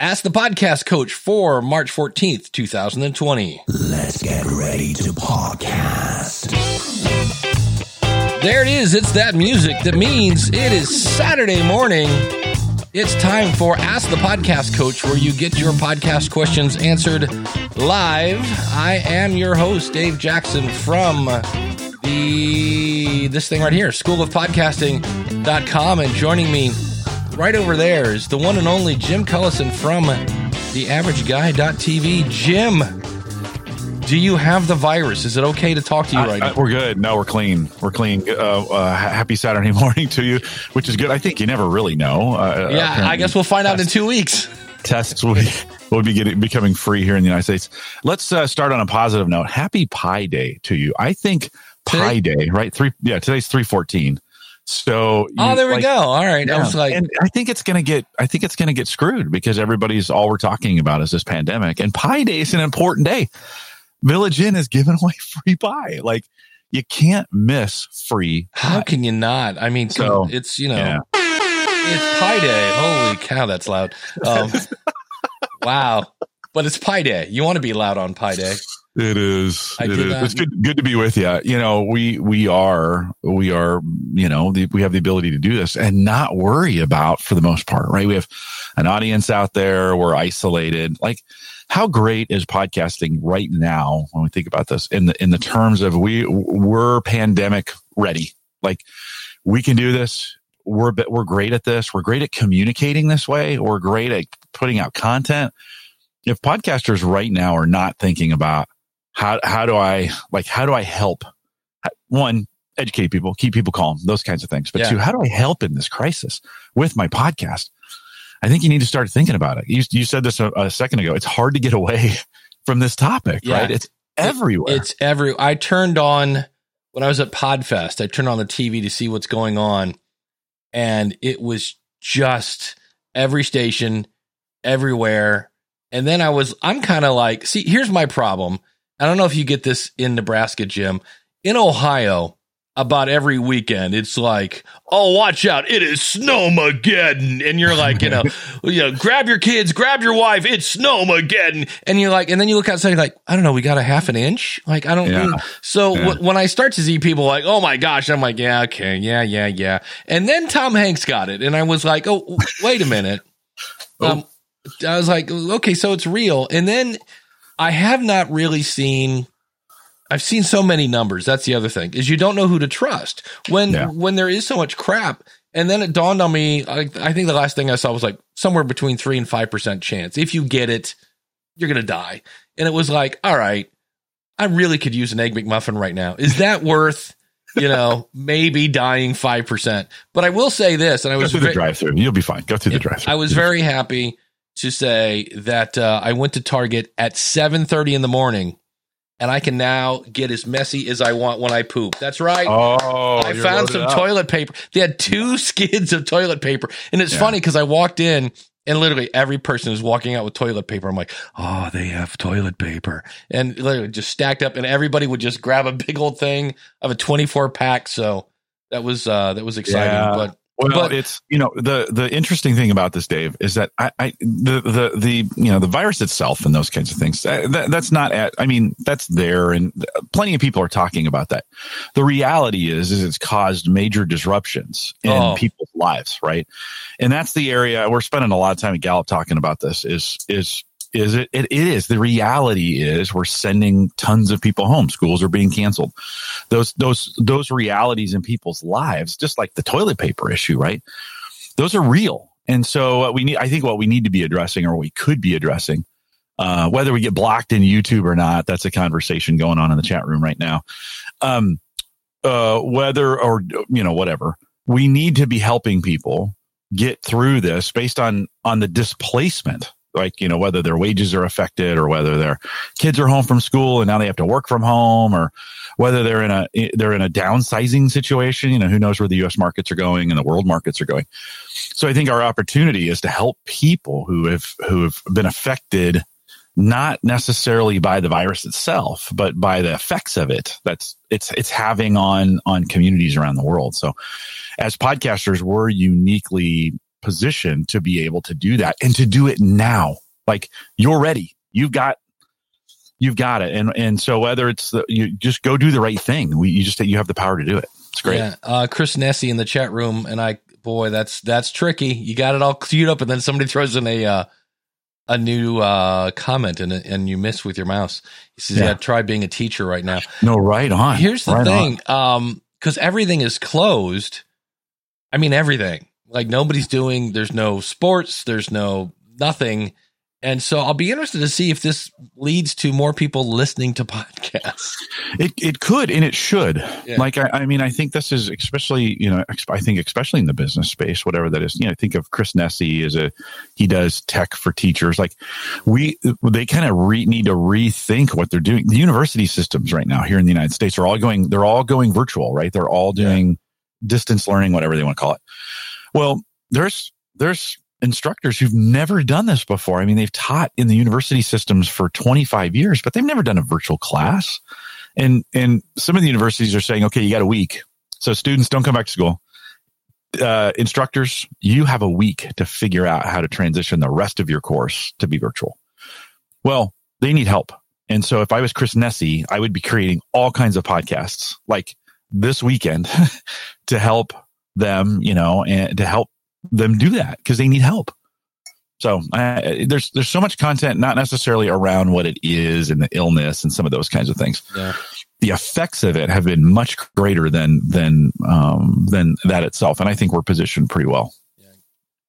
Ask the Podcast Coach for March 14th, 2020. Let's get ready to podcast. There it is. It's that music that means it is Saturday morning. It's time for Ask the Podcast Coach, where you get your podcast questions answered live. I am your host, Dave Jackson from the this thing right here, School of schoolofpodcasting.com. And joining me right over there is the one and only Jim Collison from theaverageguy.tv. Jim, do you have the virus? Is it okay to talk to you right I, now? we're good. No, we're clean. We're clean. Uh, uh, happy Saturday morning to you, which is good. I think you never really know. Uh, yeah, I guess we'll find out in two weeks. tests will be, will be getting, becoming free here in the United States. Let's uh, start on a positive note. Happy Pi Day to you. I think Pi Day, right? Three. Yeah, today's three fourteen. So Oh, there we like, go. All right. I was like, and I think it's gonna get. I think it's gonna get screwed because everybody's all we're talking about is this pandemic, and Pi Day is an important day. Village Inn is giving away free pie. Like you can't miss free. how can you not? I mean, So, it's, you know, yeah. it's Pi Day. Holy cow, that's loud. Um, wow. But it's Pi Day. You want to be loud on Pi Day. It is. I It not- It's good. Good to be with you. You know, we we are we are. You know, the, we have the ability to do this and not worry about for the most part, right? We have an audience out there. We're isolated. Like, how great is podcasting right now when we think about this in the in the terms of we we're pandemic ready. Like, we can do this. We're we're great at this. We're great at communicating this way. We're great at putting out content. If podcasters right now are not thinking about how how do I like how do I help? One, educate people, keep people calm, those kinds of things. But Yeah. two, how do I help in this crisis with my podcast? I think you need to start thinking about it. You, you said this a, a second ago. It's hard to get away from this topic, Yeah. right? It's everywhere. It's every, I turned on, when I was at Podfest, I turned on the TV to see what's going on. And it was just every station, everywhere. And then I was, I'm kind of like, see, here's my problem. I don't know if you get this in Nebraska, Jim. In Ohio, about every weekend, it's like, oh, watch out, it is Snowmageddon. And you're like, you know, you know, grab your kids, grab your wife, it's Snowmageddon. And you're like, and then you look outside, you're like, I don't know, we got a half an inch. Like, I don't Yeah. So Yeah. w- when I start to see people like, oh my gosh, I'm like, yeah, okay, yeah, yeah, yeah. And then Tom Hanks got it. And I was like, oh, wait a minute. Oh. Um, I was like, okay, so it's real. And then I have not really seen. I've seen so many numbers. That's the other thing is you don't know who to trust when Yeah. when there is so much crap. And then it dawned on me. I, I think the last thing I saw was like somewhere between three and five percent chance. If you get it, you're gonna die. And it was like, all right, I really could use an egg McMuffin right now. Is that worth? You know, maybe dying five percent. But I will say this, and I Go was through the ve- drive through. You'll be fine. Go through the drive through. I was very happy to say that uh, I went to Target at 7:30 in the morning, and I can now get as messy as I want when I poop. That's right. Oh, I found some up. toilet paper. They had two skids of toilet paper, and it's Yeah. funny because I walked in. And literally every person was walking out with toilet paper. I'm like, oh, they have toilet paper. And literally just stacked up and everybody would just grab a big old thing of a 24 pack. So that was, uh, that was exciting. Yeah. But Well, But- it's you know the the interesting thing about this, Dave, is that I, I the the the you know the virus itself and those kinds of things that, that- that's not at. I mean, that's there, and plenty of people are talking about that. The reality is, is it's caused major disruptions in Oh. people's lives, right? And that's the area we're spending a lot of time at Gallup talking about. This is is is it, it is. The reality is we're sending tons of people home. Schools are being canceled. Those those those realities in people's lives just like the toilet paper issue right? Those are real. And so we need i think what we need to be addressing or what we could be addressing uh, whether we get blocked in youtube or not that's a conversation going on in the chat room right now. Um, uh, whether or you know whatever we need to be helping people get through this based on on the displacement like you know whether their wages are affected or whether their kids are home from school and now they have to work from home or whether they're in a they're in a downsizing situation you know who knows where the US markets are going and the world markets are going. So i think our opportunity is to help people who have who have been affected not necessarily by the virus itself but by the effects of it. That's it's it's having on on communities around the world. So as podcasters we're uniquely position to be able to do that and to do it now. Like you're ready. You've got you've got it. And and so whether it's the, you just go do the right thing. We you just you have the power to do it. It's great. Yeah. Uh, Chris Nesi in the chat room, and I boy, that's that's tricky. You got it all queued up, and then somebody throws in a uh, a new uh, comment, and and you miss with your mouse. He says, yeah. "Yeah, try being a teacher right now." No, right on. Here's the right thing, um, because everything is closed. I mean, everything. Like nobody's doing. There's no sports. There's no nothing. And so I'll be interested to see if this leads to more people listening to podcasts. It it could and it should. Yeah. Like I, I, mean, I think this is especially you know I think especially in the business space, whatever that is. You know, think of Chris Nesi as a he does tech for teachers. Like we they kind of re, need to rethink what they're doing. The university systems right now here in the United States are all going they're all going virtual, right? They're all doing yeah. distance learning, whatever they want to call it. Well, there's there's instructors who've never done this before. I mean, they've taught in the university systems for 25 years, but they've never done a virtual class. And, and some of the universities are saying, okay, you got a week. So students don't come back to school. Uh, instructors, you have a week to figure out how to transition the rest of your course to be virtual. Well, they need help. And so if I was Chris Nesi, I would be creating all kinds of podcasts like this weekend to help them, you know, and to help them do that because they need help. So uh, there's there's so much content, not necessarily around what it is and the illness and some of those kinds of things. Yeah. The effects of it have been much greater than than um, than that itself, and I think we're positioned pretty well. Yeah.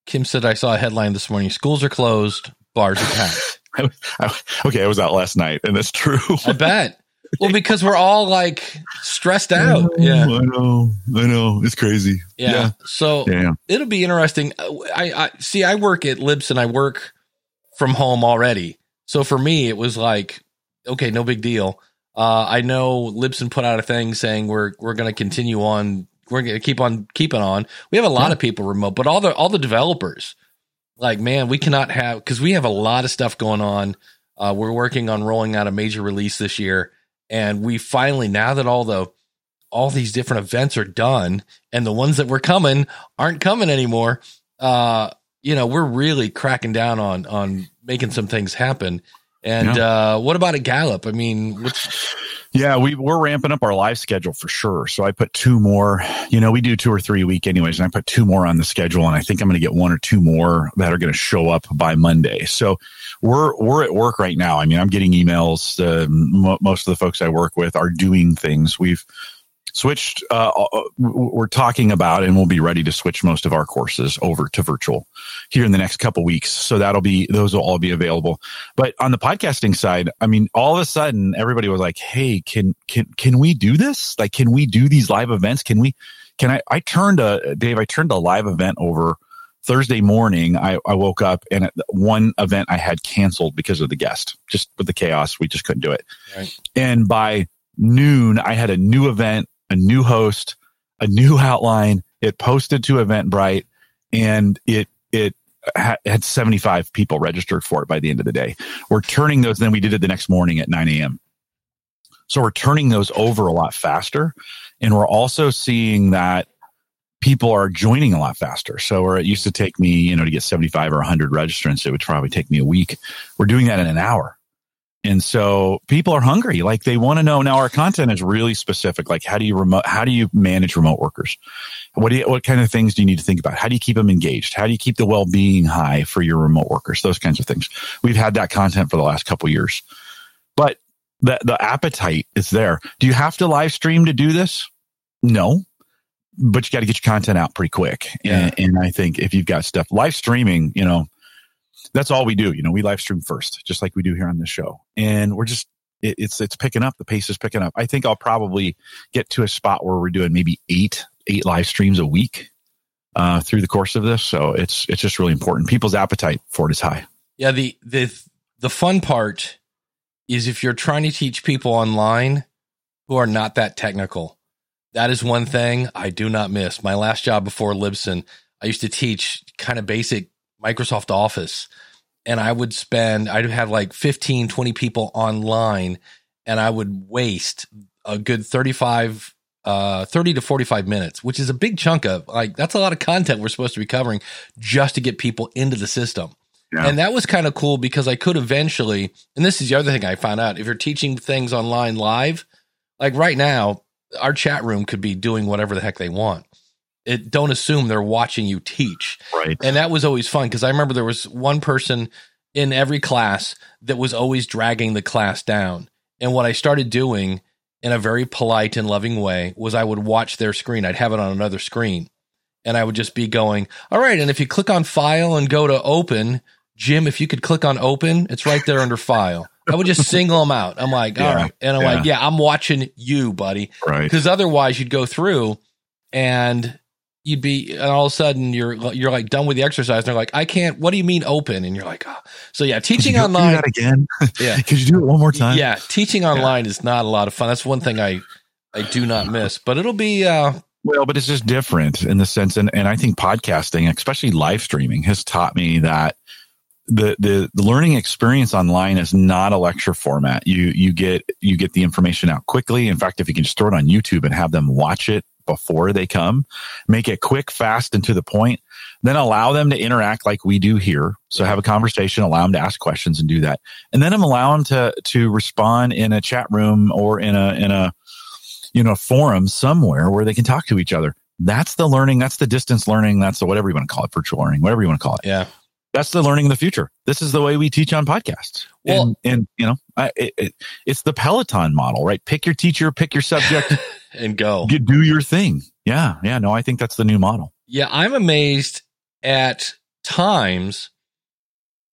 Kim said, "I saw a headline this morning: Schools are closed, bars are packed." I, I, okay, I was out last night, and that's true. I bet. Well, because we're all like stressed out. Know, yeah, I know, I know, it's crazy. Yeah. yeah. So yeah. it'll be interesting. I, I see. I work at Libs and I work from home already. So for me, it was like, okay, no big deal. Uh, I know Libsyn put out a thing saying we're we're going to continue on. We're going to keep on keeping on. We have a lot yeah. of people remote, but all the all the developers, like man, we cannot have because we have a lot of stuff going on. Uh, we're working on rolling out a major release this year, and we finally now that all the all these different events are done and the ones that were coming aren't coming anymore uh you know we're really cracking down on on making some things happen and yeah. uh what about a Gallup i mean what's yeah, we we're ramping up our live schedule for sure. So I put two more. You know, we do two or three a week anyways, and I put two more on the schedule, and I think I'm going to get one or two more that are going to show up by Monday. So we're we're at work right now. I mean, I'm getting emails. Uh, m- most of the folks I work with are doing things. We've switched uh, uh we're talking about and we'll be ready to switch most of our courses over to virtual here in the next couple weeks so that'll be those will all be available but on the podcasting side i mean all of a sudden everybody was like hey can can can we do this like can we do these live events can we can i i turned a dave i turned a live event over Thursday morning, I, I woke up and one event I had canceled because of the guest, just with the chaos. We just couldn't do it. Right. And by noon, I had a new event, a new host, a new outline. It posted to Eventbrite and it, it had 75 people registered for it by the end of the day. We're turning those, then we did it the next morning at 9 a.m. So we're turning those over a lot faster. And we're also seeing that people are joining a lot faster. So where it used to take me, you know, to get 75 or 100 registrants, it would probably take me a week. We're doing that in an hour. And so people are hungry. Like they want to know now our content is really specific. Like how do you remote, how do you manage remote workers? What do you, what kind of things do you need to think about? How do you keep them engaged? How do you keep the well-being high for your remote workers? Those kinds of things. We've had that content for the last couple years, but the, the appetite is there. Do you have to live stream to do this? No, but you got to get your content out pretty quick. Yeah. And, and, I think if you've got stuff live streaming, you know, that's all we do. You know, we live stream first, just like we do here on the show. And we're just, it, it's, it's picking up. The pace is picking up. I think I'll probably get to a spot where we're doing maybe eight, eight live streams a week, uh, through the course of this. So it's, it's just really important. People's appetite for it is high. Yeah. The, the, the fun part is if you're trying to teach people online who are not that technical, that is one thing I do not miss. My last job before Libsyn, I used to teach kind of basic Microsoft Office and I would spend, I'd have like 15, 20 people online and I would waste a good 35 uh, 30 to 45 minutes, which is a big chunk of like, that's a lot of content we're supposed to be covering just to get people into the system. Yeah. And that was kind of cool because I could eventually, and this is the other thing I found out if you're teaching things online live, like right now, our chat room could be doing whatever the heck they want. It don't assume they're watching you teach. Right. And that was always fun because I remember there was one person in every class that was always dragging the class down. And what I started doing in a very polite and loving way was I would watch their screen. I'd have it on another screen and I would just be going, all right. And if you click on file and go to open, Jim, if you could click on open, it's right there under file. I would just single them out. I'm like, all Yeah, right. And I'm yeah. like, yeah, I'm watching you, buddy. right. Because otherwise you'd go through and you'd be, and all of a sudden you're, you're like done with the exercise. And they're like, I can't, what do you mean open? And you're like, oh. so yeah, teaching online. that again. Yeah. Could you do it one more time? Yeah, teaching online is not a lot of fun. That's one thing I I do not miss. But it'll be uh Well, but it's just different in the sense, and, and I think podcasting, especially live streaming, has taught me that the, the the learning experience online is not a lecture format. You you get you get the information out quickly. In fact, if you can just throw it on YouTube and have them watch it before they come, make it quick, fast, and to the point, then allow them to interact like we do here. So have a conversation, allow them to ask questions and do that, and then allow them to to respond in a chat room or in a in a you know, forum somewhere where they can talk to each other. That's the learning. That's the distance learning. That's the whatever you want to call it, virtual learning, whatever you want to call it. yeah. That's the learning of the future. This is the way we teach on podcasts. Well- and, and you know, I, it, it, it's the Peloton model, right? Pick your teacher, pick your subject, And go. get, do your thing. Yeah. Yeah. No, I think that's the new model. Yeah, I'm amazed at times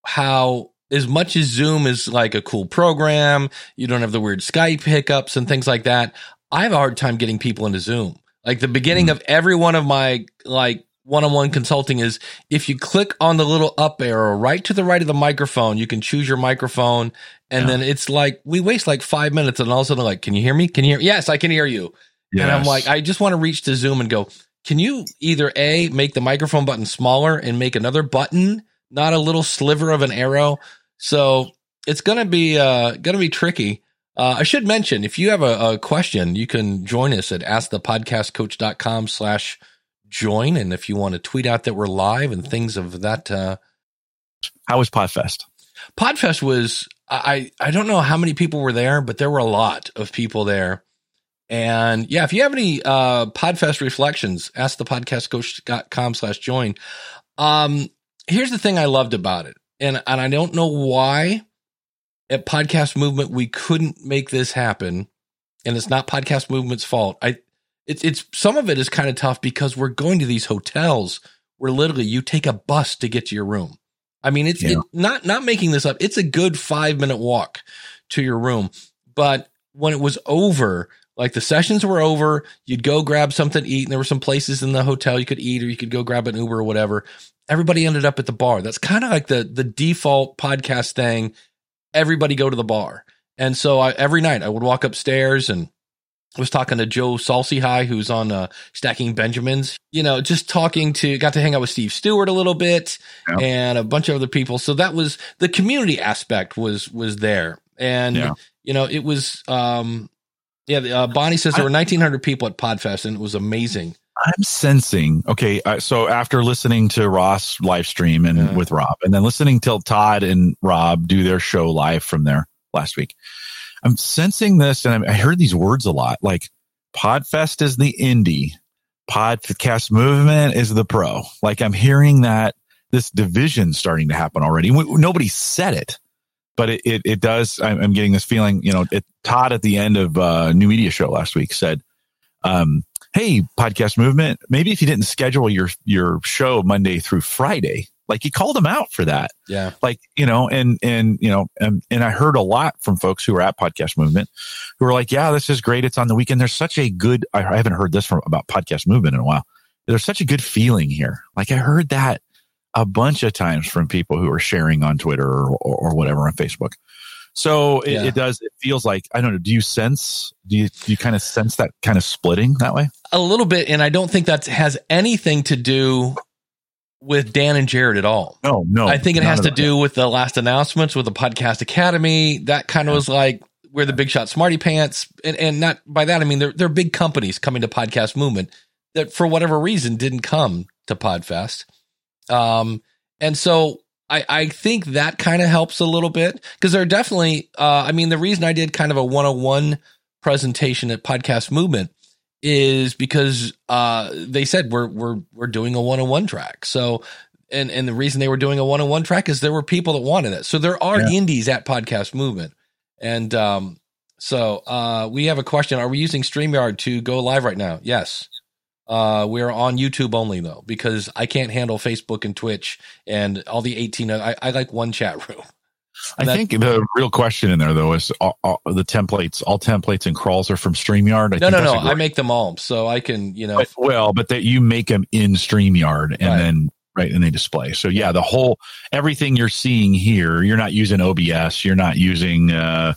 how as much as Zoom is like a cool program, you don't have the weird Skype hiccups and things like that. I have a hard time getting people into Zoom. Like the beginning mm. of every one of my like one-on-one consulting is if you click on the little up arrow right to the right of the microphone, you can choose your microphone. And Yeah. then it's like we waste like five minutes and all of a sudden like, can you hear me? Can you hear? Yes, I can hear you. And I'm like, I just want to reach to Zoom and go, can you either A, make the microphone button smaller and make another button, not a little sliver of an arrow? So it's gonna be uh gonna be tricky. Uh, I should mention if you have a, a question, you can join us at askthepodcastcoach.com slash join. And if you want to tweet out that we're live and things of that uh How was Podfest? Podfest was I I don't know how many people were there, but there were a lot of people there. And yeah, if you have any uh Podfest reflections, ask the podcastcoach.com slash join. Um here's the thing I loved about it. And and I don't know why at Podcast Movement we couldn't make this happen. And it's not Podcast Movement's fault. I it's it's some of it is kind of tough because we're going to these hotels where literally you take a bus to get to your room. I mean, it's Yeah. not not making this up. It's a good five minute walk to your room. But when it was over, like the sessions were over, you'd go grab something to eat, and there were some places in the hotel you could eat, or you could go grab an Uber or whatever. Everybody ended up at the bar. That's kind of like the the default podcast thing. Everybody go to the bar, and so I, every night I would walk upstairs and was talking to Joe Saul-Sehy, who's on uh, Stacking Benjamins. You know, just talking to, got to hang out with Steve Stewart a little bit Yeah. and a bunch of other people. So that was the community aspect was was there, and Yeah. you know, it was. um Yeah, uh, Bonnie says there were 1,900 people at Podfest, and it was amazing. I'm sensing okay. Uh, so after listening to Ross live stream and Yeah. with Rob, and then listening till Todd and Rob do their show live from there last week, I'm sensing this, and I heard these words a lot. Like Podfest is the indie, podcast movement is the pro. Like I'm hearing that this division starting to happen already. Nobody said it, but it it, it does. I'm, I'm getting this feeling. You know, it, Todd at the end of uh, new media show last week said. Um, hey podcast movement maybe if you didn't schedule your your show monday through friday like he called them out for that. Yeah, like you know and and you know and, and i heard a lot from folks who were at podcast movement who were like yeah this is great. It's on the weekend. There's such a good i I haven't heard this from about podcast movement in a while. There's such a good feeling here. Like i heard that a bunch of times from people who are sharing on twitter or, or, or whatever on facebook. So it, Yeah. it does it feels like i don't know do you sense do you do you kind of sense that kind of splitting that way? A little bit, and I don't think that has anything to do with Dan and Jared at all. no no I think it has to do with the last announcements with the Podcast Academy. That kind of was like we're the big shot smarty pants, and, and not by that I mean they're they're big companies coming to podcast movement that for whatever reason didn't come to Podfest. Um, and so I, I think that kind of helps a little bit because there are definitely, uh, I mean, the reason I did kind of a 101 presentation at Podcast Movement is because uh, they said we're we're we're doing a 101 track. So and and the reason they were doing a 101 track is there were people that wanted it. So there are Yeah. indies at Podcast Movement. And um so uh we have a question. Are we using StreamYard to go live right now? Yes. Uh we're on YouTube only though, because I can't handle Facebook and Twitch and all the 18 I, I like one chat room. I That- think the real question in there though is all, all, the templates, all templates and crawls are from StreamYard. I No, no, no. great- I make them all. So I can, you know, but, well, but that you make them in StreamYard and Right. then right and they display. So yeah, the whole everything you're seeing here, you're not using OBS, you're not using uh,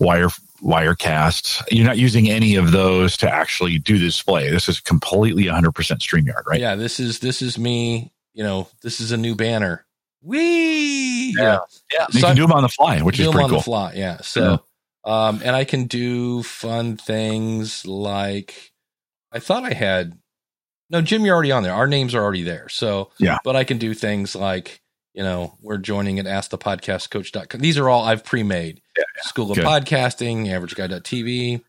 Wire Wirecast, you're not using any of those to actually do the display. This is completely 100% StreamYard, right? yeah, this is this is me, you know, this is a new banner. Wee. Yeah. Yeah. You So can do them on the fly, which do is them pretty on cool. the fly. Yeah. So, um, and I can do fun things like I thought I had. No, Jim, you're already on there. Our names are already there. So, Yeah. But I can do things like, you know, we're joining at askthepodcastcoach.com. These are all I've pre-made. Yeah, School of Good. Podcasting, AverageGuy.tv.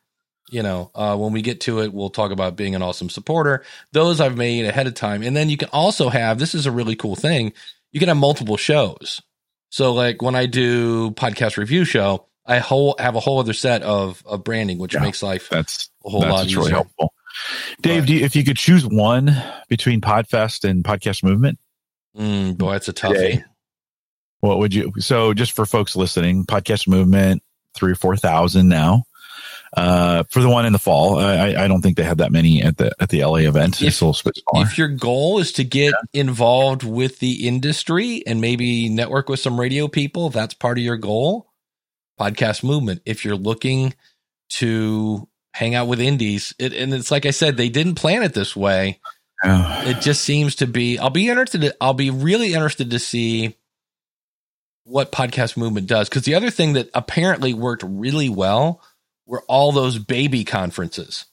You know, uh, when we get to it, we'll talk about being an awesome supporter. Those I've made ahead of time. And then you can also have this is a really cool thing. You can have multiple shows. So, like when I do podcast review show, I whole have a whole other set of of branding, which Yeah. makes life That's a whole that's lot really easier. helpful. Dave, But- you, if you could choose one between Podfest and Podcast Movement, Mm, boy, it's a toughie. Today. what would you? So, just for folks listening, Podcast Movement three or four thousand now. Uh, for the one in the fall, I, I don't think they had that many at the at the LA event. If- it's a little. If your goal is to get involved with the industry and maybe network with some radio people, that's part of your goal. Podcast movement. If you're looking to hang out with indies, it, and it's like I said, they didn't plan it this way. Yeah. it just seems to be i'll be interested to, i'll be really interested to see what podcast movement does because the other thing that apparently worked really well were all those baby conferences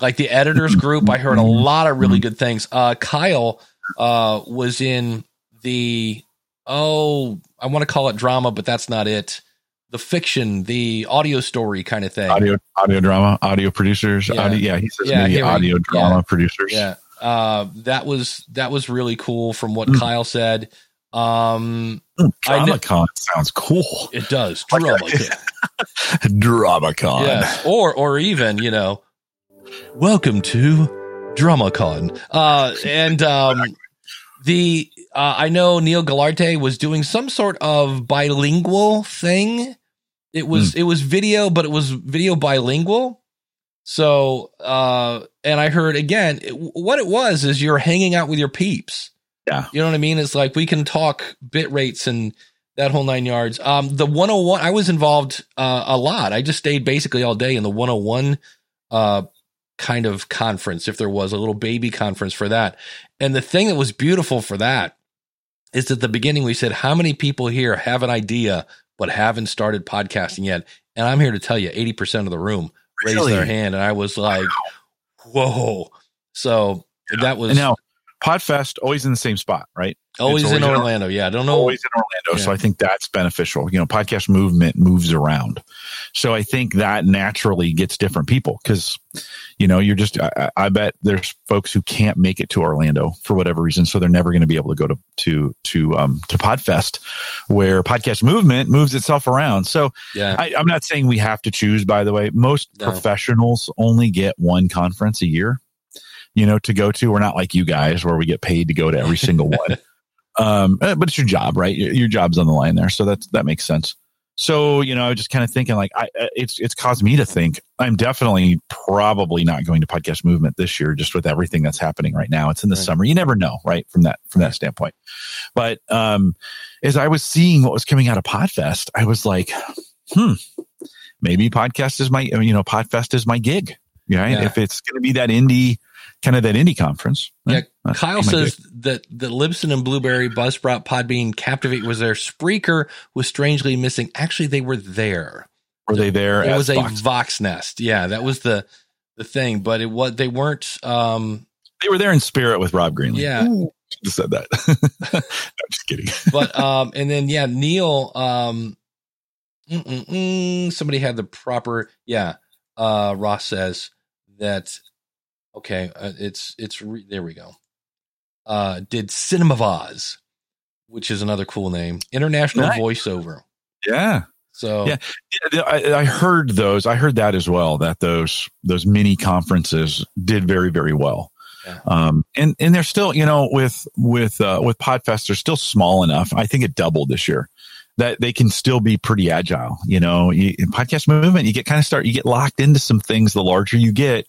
like the editors group i heard a lot of really good things uh kyle uh was in the oh i want to call it drama but that's not it the fiction the audio story kind of thing audio audio drama, audio producers. Yeah. Audio, yeah, he says Yeah, maybe here we- audio drama yeah. producers. Yeah. Uh, that was that was really cool from what Mm. Kyle said. Um, Mm, I know- DramaCon sounds cool. it does drama. a- DramaCon. yes, or or even you know, welcome to DramaCon. Uh, and um, the uh, I know Neil Galarte was doing some sort of bilingual thing. It was it was video, but it was video bilingual. So, uh, and I heard again, it, what it was is you're hanging out with your peeps. Yeah. You know what I mean? It's like we can talk bit rates and that whole nine yards. Um, the 101, I was involved uh, a lot. I just stayed basically all day in the 101 uh, kind of conference, if there was a little baby conference for that. And the thing that was beautiful for that is at the beginning we said, How many people here have an idea but haven't started podcasting yet? And I'm here to tell you, 80% of the room raised Really? their hand. And I was like, Whoa. So that was now, Podfest always in the same spot, right? always in always in Orlando. Yeah. I don't know. Always in Orlando. So I think that's beneficial. You know, podcast movement moves around. So I think that naturally gets different people because, you know, you're just, I, I bet there's folks who can't make it to Orlando for whatever reason. So they're never going to be able to go to, to, to, um, to Podfest where podcast movement moves itself around. So Yeah. I, I'm not saying we have to choose, by the way. Most No. professionals only get one conference a year, you know, to go to. We're not like you guys where we get paid to go to every single one. Um, uh, but it's your job, right? Your, your job's on the line there. So that's, that makes sense. So, you know, I was just kind of thinking like, I, uh, it's, it's caused me to think I'm definitely probably not going to podcast movement this year, just with everything that's happening right now. It's in the Right. summer. You never know, right? From that, from that standpoint. But, um, as I was seeing what was coming out of Podfest, I was like, hmm, maybe podcast is my, you know, Podfest is my gig. Right. Yeah. If it's going to be that indie, kind of that indie conference. Yeah, that's Kyle says that that Libsyn and Blubrry, Buzzsprout, Podbean, Captivate was there. Spreaker was strangely missing. Actually, they were there. Were they there? It as was a Vox? Voxnest. Yeah, that was the the thing. But it was they weren't. Um, they were there in spirit with Rob Greenlee. Yeah. Ooh, just said that. no, just kidding. but um, and then yeah, Neil. Um, somebody had the proper. Yeah, uh, Ross says that. Okay, uh, it's it's re- there we go. Uh, did Cinema which is another cool name, international Nice. voiceover. Yeah. So Yeah. Yeah, I, I heard those. I heard that as well. That those those mini conferences did very very well. Yeah. Um, and and they're still, you know, with with uh, with Podfest, they're still small enough. I think it doubled this year that they can still be pretty agile. You know, you, in podcast movement, you get kind of start, you get locked into some things. The larger you get,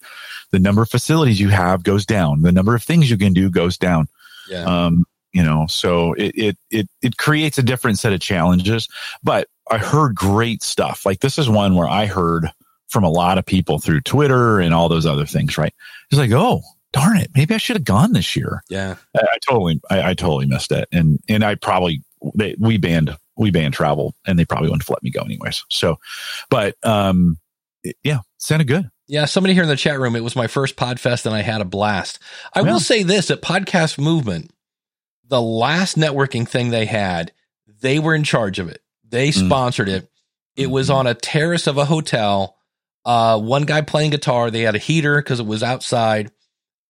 the number of facilities you have goes down. The number of things you can do goes down. yeah, Um, you know, so it, it, it, it creates a different set of challenges, but I heard great stuff. Like this is one where I heard from a lot of people through Twitter and all those other things, right? It's like, oh, darn it. Maybe I should have gone this year. yeah, I, I totally, I, I totally missed it. And, and I probably, they, we banned, we banned travel and they probably wouldn't have let me go anyways. So, but, um, yeah, sounded good. Yeah. Somebody here in the chat room. It was my first Podfest, and I had a blast. I Yeah. will say this: at Podcast Movement, the last networking thing they had, they were in charge of it. They Mm. sponsored it. It was Mhm. on a terrace of a hotel. Uh, one guy playing guitar. They had a heater because it was outside,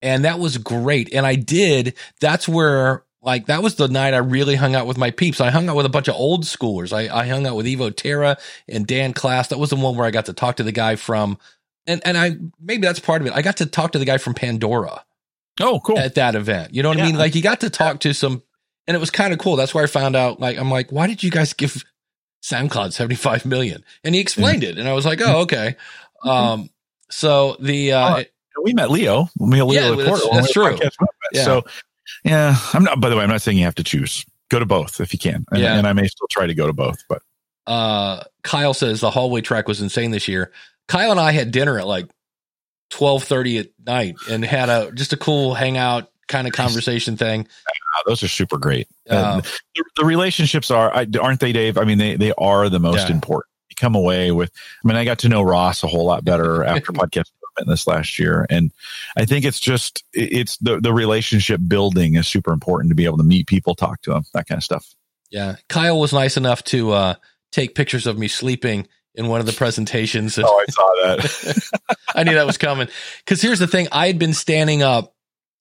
and that was great. And I did. That's where. Like that was the night I really hung out with my peeps. I hung out with a bunch of old schoolers. I, I hung out with Evo Terra and Dan Klass. That was the one where I got to talk to the guy from, and and I maybe that's part of it. I got to talk to the guy from Pandora Oh, cool. at that event. You know what I mean? Like you got to talk to some, and it was kind of cool. That's where I found out. Like I'm like, why did you guys give SoundCloud 75 million? And he explained it, and I was like, oh okay. Um, so the uh, Oh, we met Leo. We met Leo Yeah, that's- that's true. Yeah. So, yeah, I'm not. By the way, I'm not saying you have to choose. Go to both if you can, and, Yeah. and I may still try to go to both. But uh, Kyle says the hallway track was insane this year. Kyle and I had dinner at like 12:30 at night and had a just a cool hangout kind of conversation thing. those are super great. The, the relationships are, aren't they, Dave? I mean, they they are the most Yeah. important. You come away with. I mean, I got to know Ross a whole lot better after podcast this last year, and I think it's just it's the the relationship building is super important to be able to meet people, talk to them, that kind of stuff. Yeah. Kyle was nice enough to uh, take pictures of me sleeping in one of the presentations. Oh, I saw that. I knew that was coming. Because here's the thing I had been standing up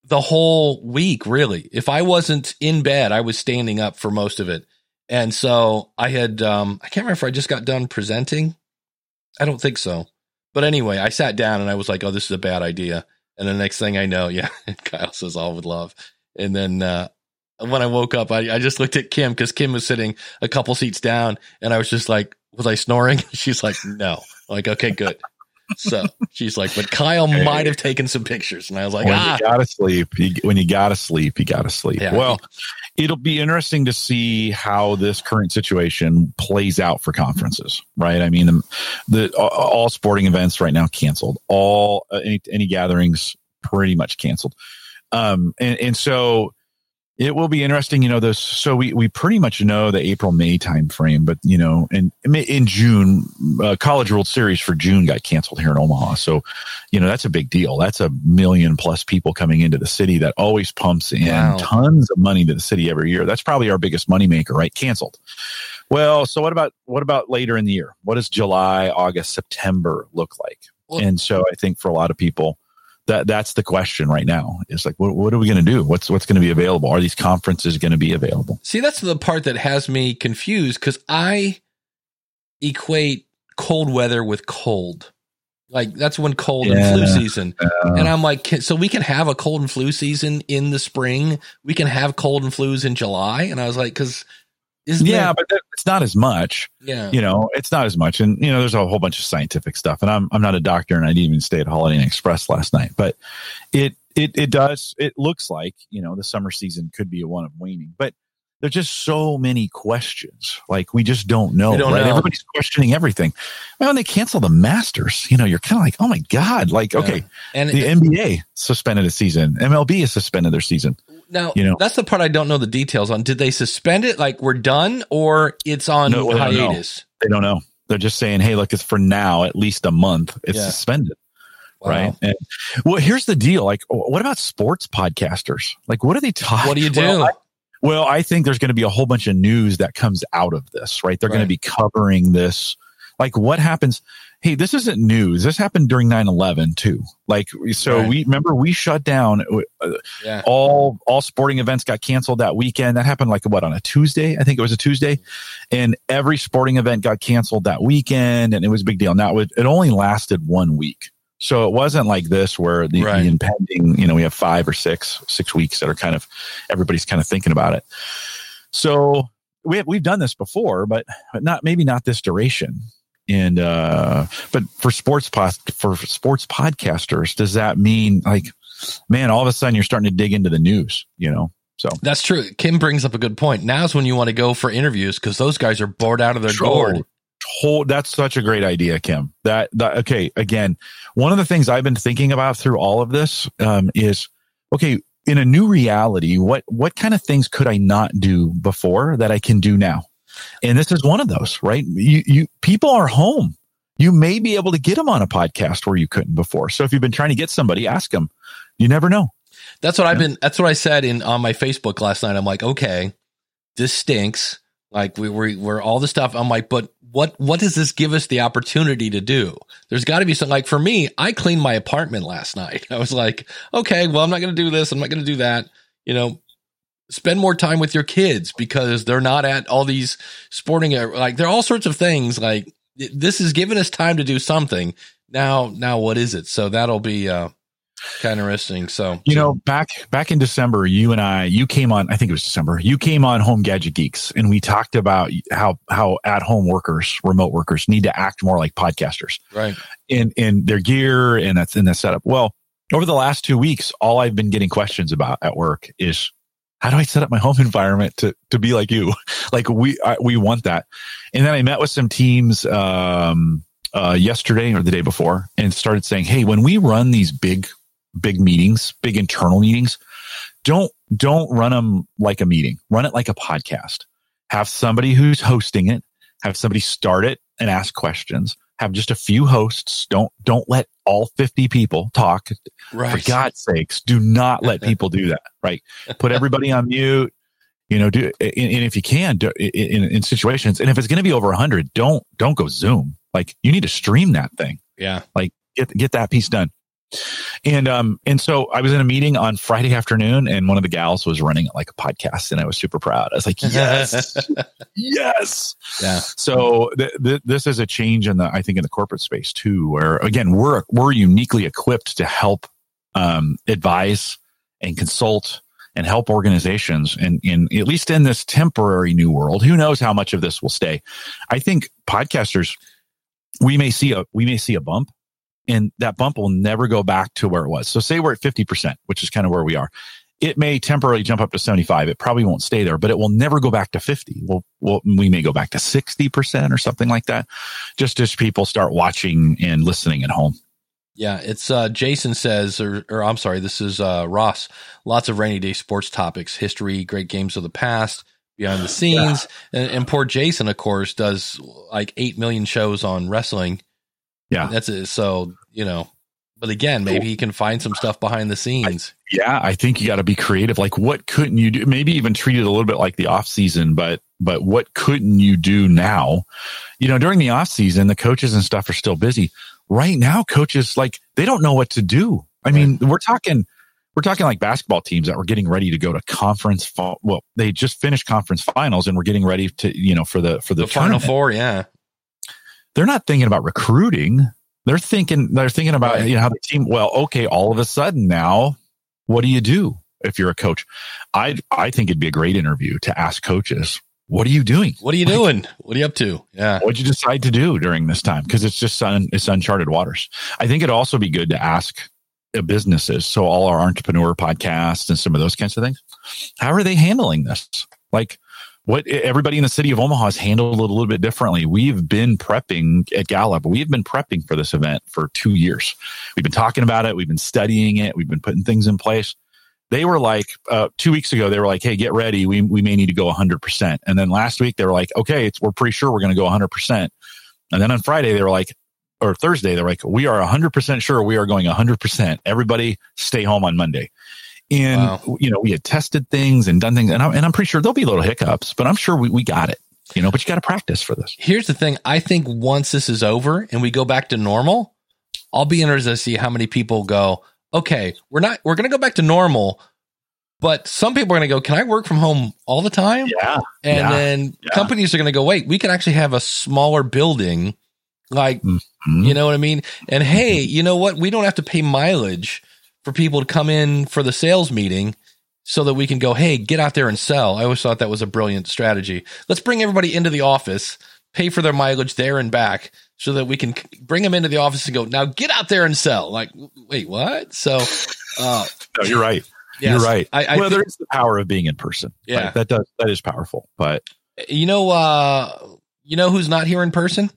the whole week, really. If I wasn't in bed, I was standing up for most of it. And so I had, um, I can't remember if I just got done presenting. I don't think so. But anyway, I sat down and I was like, oh, this is a bad idea. And the next thing I know, yeah, Kyle says all with love. And then, uh, when I woke up, I, I just looked at Kim because Kim was sitting a couple seats down and I was just like, was I snoring? She's like, no. I'm like, okay, good. So she's like, but Kyle Hey. might have taken some pictures. And I was like, when ah, you gotta sleep, you, when you gotta sleep, you gotta sleep. Yeah. Well, it'll be interesting to see how this current situation plays out for conferences, right? I mean, the, the all sporting events right now canceled, all uh, any any gatherings pretty much canceled, um, and and so it will be interesting, you know. Those so we we pretty much know the April May time frame, but you know, in in June, uh, College World Series for June got canceled here in Omaha, so you know that's a big deal. That's a million plus people coming into the city that always pumps in Wow. tons of money to the city every year. That's probably our biggest moneymaker, right? Canceled. Well, so what about what about later in the year? What does July, August, September look like? Well- and so I think for a lot of people, that that's the question right now. Is like, what, what are we going to do? What's what's going to be available? Are these conferences going to be available? see, that's the part that has me confused because I equate cold weather with cold. Like that's when cold and flu season. Uh, And I'm like, can, so we can have a cold and flu season in the spring. We can have cold and flus in July. And I was like, because isn't yeah, but it's not as much. yeah, you know, it's not as much. And, you know, there's a whole bunch of scientific stuff and I'm, I'm not a doctor and I didn't even stay at Holiday Inn Express last night, but it, it, it does, it looks like, you know, the summer season could be a one of waning, but there's just so many questions. Like we just don't know, don't right? know. Everybody's questioning everything. Well, when they cancel the masters, you know, you're kind of like, oh my God, like, okay, and the NBA suspended a season. MLB has suspended their season. Now you know- that's the part I don't know the details on. Did they suspend it? Like we're done, or it's on No, hiatus? They don't know. They're just saying, hey, look, it's for now, at least a month. It's Yeah. suspended. Wow. Right. And, well, here's the deal. Like, what about sports podcasters? Like, what are they talking? What do you do? Well, I, well, I think there's going to be a whole bunch of news that comes out of this, right? They're going to be covering this. Like, what happens? Hey, this isn't news. This happened during 9 11 too. Like, so Right. we remember we shut down uh, yeah. all all sporting events got canceled that weekend. That happened like what on a Tuesday? I think it was a Tuesday, and every sporting event got canceled that weekend, and it was a big deal. Now it, it only lasted one week, so it wasn't like this where the, Right. the impending. You know, we have five or six six weeks that are kind of everybody's kind of thinking about it. So we have, we've done this before, but but not maybe not this duration. And uh, but for sports pos- for sports podcasters, does that mean like, man, all of a sudden you're starting to dig into the news, you know? So That's true. Kim brings up a good point. Now's when you want to go for interviews because those guys are bored out of their gourd. whole that's such a great idea kim that, that okay again one of the things i've been thinking about through all of this um, is okay in a new reality what what kind of things could i not do before that i can do now and this is one of those right you you people are home you may be able to get them on a podcast where you couldn't before so if you've been trying to get somebody ask them you never know That's what I've been. That's what I said in on my Facebook last night. I'm like, okay, this stinks. Like we were, we're all the stuff. I'm like, but what what does this give us the opportunity to do? There's got to be something. Like for me, I cleaned my apartment last night. I was like, okay, well, I'm not going to do this. I'm not going to do that. You know, spend more time with your kids because they're not at all these sporting like there are all sorts of things. Like this is giving us time to do something. Now, now what is it? So that'll be uh kind of interesting. So You know, back back in December, you and I, you came on. I think it was December. You came on Home Gadget Geeks, and we talked about how how at home workers, remote workers, need to act more like podcasters right. in in their gear and that's in the setup. Well, over the last two weeks, all I've been getting questions about at work is how do I set up my home environment to to be like you? like we I, we want that. And then I met with some teams um, uh, yesterday or the day before and started saying, hey, when we run these big big meetings, big internal meetings, don't don't run them like a meeting. Run it like a podcast. Have somebody who's hosting it. Have somebody start it and ask questions. Have just a few hosts. Don't don't let all 50 people talk. Right. For God's sakes, do not let people do that. Right? Put everybody on mute. You know, do and, and if you can, do, in, in situations, and if it's going to be over 100, don't don't go Zoom. Like you need to stream that thing Yeah. Like get get that piece done. And um and so I was in a meeting on Friday afternoon, and one of the gals was running like a podcast, and I was super proud. I was like, yes, yes. Yeah. So th- th- this is a change in the I think in the corporate space too, where again we're we're uniquely equipped to help um, advise and consult and help organizations and in at least in this temporary new world. Who knows how much of this will stay? I think podcasters we may see a we may see a bump and that bump will never go back to where it was. So say we're at 50%, which is kind of where we are. It may temporarily jump up to 75. It probably won't stay there, but it will never go back to 50. Well, well we may go back to 60% or something like that. Just as people start watching and listening at home. Yeah, it's uh Jason says or or I'm sorry, this is uh Ross. Lots of rainy day sports topics, history, great games of the past, behind the scenes. And, and poor Jason of course does like 8 million shows on wrestling. Yeah. That's it. So, you know, but again, maybe he can find some stuff behind the scenes. Yeah, I think you got to be creative. Like, what couldn't you do? Maybe even treat it a little bit like the off season, but but what couldn't you do now? You know, during the off season, the coaches and stuff are still busy. Right now, coaches like they don't know what to do. I mean, we're talking we're talking like basketball teams that were getting ready to go to conference. Fa- well, they just finished conference finals and we're getting ready to you know for the for the, the final four, yeah. They're not thinking about recruiting. They're thinking they're thinking about you know how the team. Well, okay, all of a sudden now, what do you do if you're a coach? I I think it'd be a great interview to ask coaches, what are you doing? What are you doing? What are you up to? Yeah. What'd you decide to do during this time? Because it's just un, it's uncharted waters. I think it'd also be good to ask uh, businesses. So all our entrepreneur podcasts and some of those kinds of things. How are they handling this? Like what everybody in the city of Omaha has handled it a little bit differently. We've been prepping at Gallup. We've been prepping for this event for two years. We've been talking about it. We've been studying it. We've been putting things in place. They were like, uh, two weeks ago, they were like, Hey, get ready. We, we may need to go hundred percent. And then last week they were like, okay, we're pretty sure we're going to go hundred percent. And then on Friday, they were like, or Thursday, they're like, we are 100% sure we are going 100%. Everybody stay home on Monday. And, Wow. you know, we had tested things and done things. And I'm, and I'm pretty sure there'll be little hiccups, but I'm sure we, we got it, you know, but you got to practice for this. Here's the thing. I think once this is over and we go back to normal, I'll be interested to see how many people go, okay, we're not, we're going to go back to normal. But some people are going to go, can I work from home all the time? Yeah. And Yeah. then Yeah. companies are going to go, wait, we can actually have a smaller building. Like, Mhm. you know what I mean? And hey, you know what? We don't have to pay mileage for people to come in for the sales meeting so that we can go, hey, get out there and sell. I always thought that was a brilliant strategy. Let's bring everybody into the office, pay for their mileage there and back so that we can bring them into the office and go, now get out there and sell. Like, wait, what? So, uh, No, you're right. yes, You're right. I, I well, there is the power of being in person. Yeah. Like, that does, that is powerful, but you know, uh, you know who's not here in person?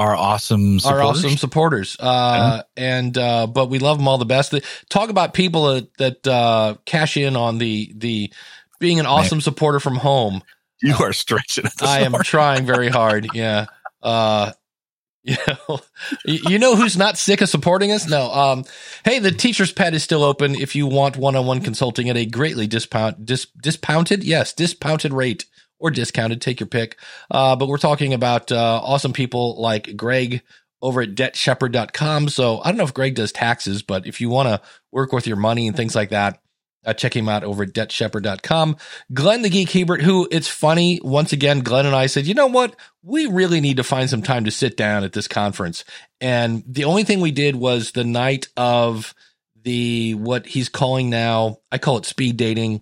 Our awesome, our supporters. awesome supporters. Uh, and, uh, but we love them all the best. Talk about people that, that, uh, cash in on the, the being an awesome supporter from home. You are stretching. I am trying very hard. Yeah. Uh, you know, you know who's not sick of supporting us? No. Um, hey, the teacher's pet is still open if you want one-on-one consulting at a greatly discount, dis, discounted, yes, discounted rate or discounted. Take your pick. Uh, but we're talking about uh, awesome people like Greg over at debtshepherd.com. So I don't know if Greg does taxes, but if you want to work with your money and things like that, uh, check him out over at debtshepherd.com. Glenn the Geek Hebert, who it's funny, once again, Glenn and I said, you know what? We really need to find some time to sit down at this conference. And the only thing we did was the night of the, what he's calling now, I call it speed dating,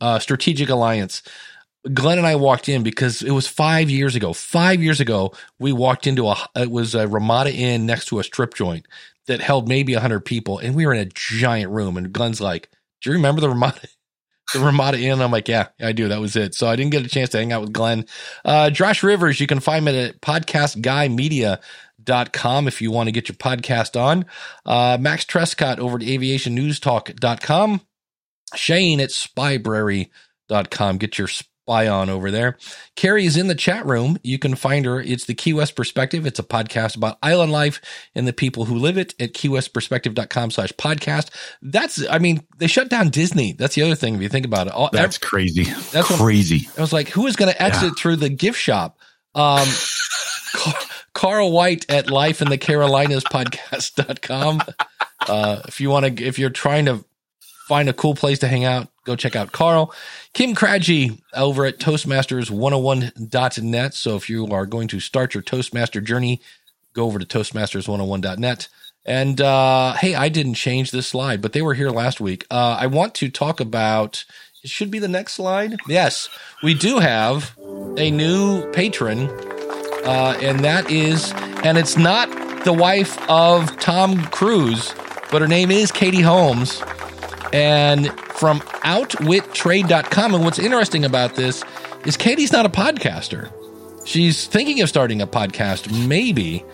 uh, strategic alliance. Glenn and I walked in because it was five years ago. Five years ago, we walked into a, it was a Ramada Inn next to a strip joint that held maybe 100 people. And we were in a giant room. And Glenn's like, do you remember the Ramada? The Ramada Inn. I'm like, yeah, I do. That was it. So I didn't get a chance to hang out with Glenn. Uh, Josh Rivers, you can find him at podcastguymedia.com if you want to get your podcast on. Uh, Max Trescott over at aviationnewstalk.com. Shane at spybrary.com. Get your on over there. Carrie is in the chat room. You can find her. It's the Key West Perspective. It's a podcast about island life and the people who live it at keywestperspective.com slash podcast. That's, I mean, they shut down Disney. That's the other thing if you think about it. All, That's crazy. That's crazy. I was like, who is going to exit through the gift shop? Um, Carl White at Life in the Carolinas podcast.com. Uh, if you want to, if you're trying to find a cool place to hang out, go check out Carl. Kim Craggy over at Toastmasters101.net. So if you are going to start your Toastmaster journey, go over to Toastmasters101.net. And uh, hey, I didn't change this slide, but they were here last week. Uh, I want to talk about. It should be the next slide. Yes, we do have a new patron, uh, and that is, and it's not the wife of Tom Cruise, but her name is Katie Holmes, and from outwittrade.com. And what's interesting about this is Katie's not a podcaster. She's thinking of starting a podcast, maybe,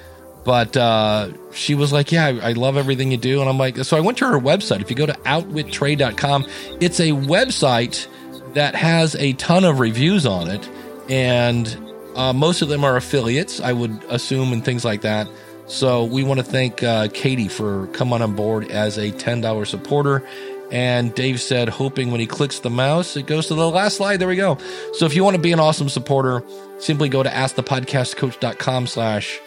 but uh, she was like, Yeah, I, I love everything you do. And I'm like, So I went to her website. If you go to outwittrade.com, it's a website that has a ton of reviews on it. And uh, most of them are affiliates, I would assume, and things like that. So we want to thank uh, Katie for coming on board as a $10 supporter. And Dave said, hoping when he clicks the mouse, it goes to the last slide. There we go. So if you want to be an awesome supporter, simply go to askthepodcastcoach.com slash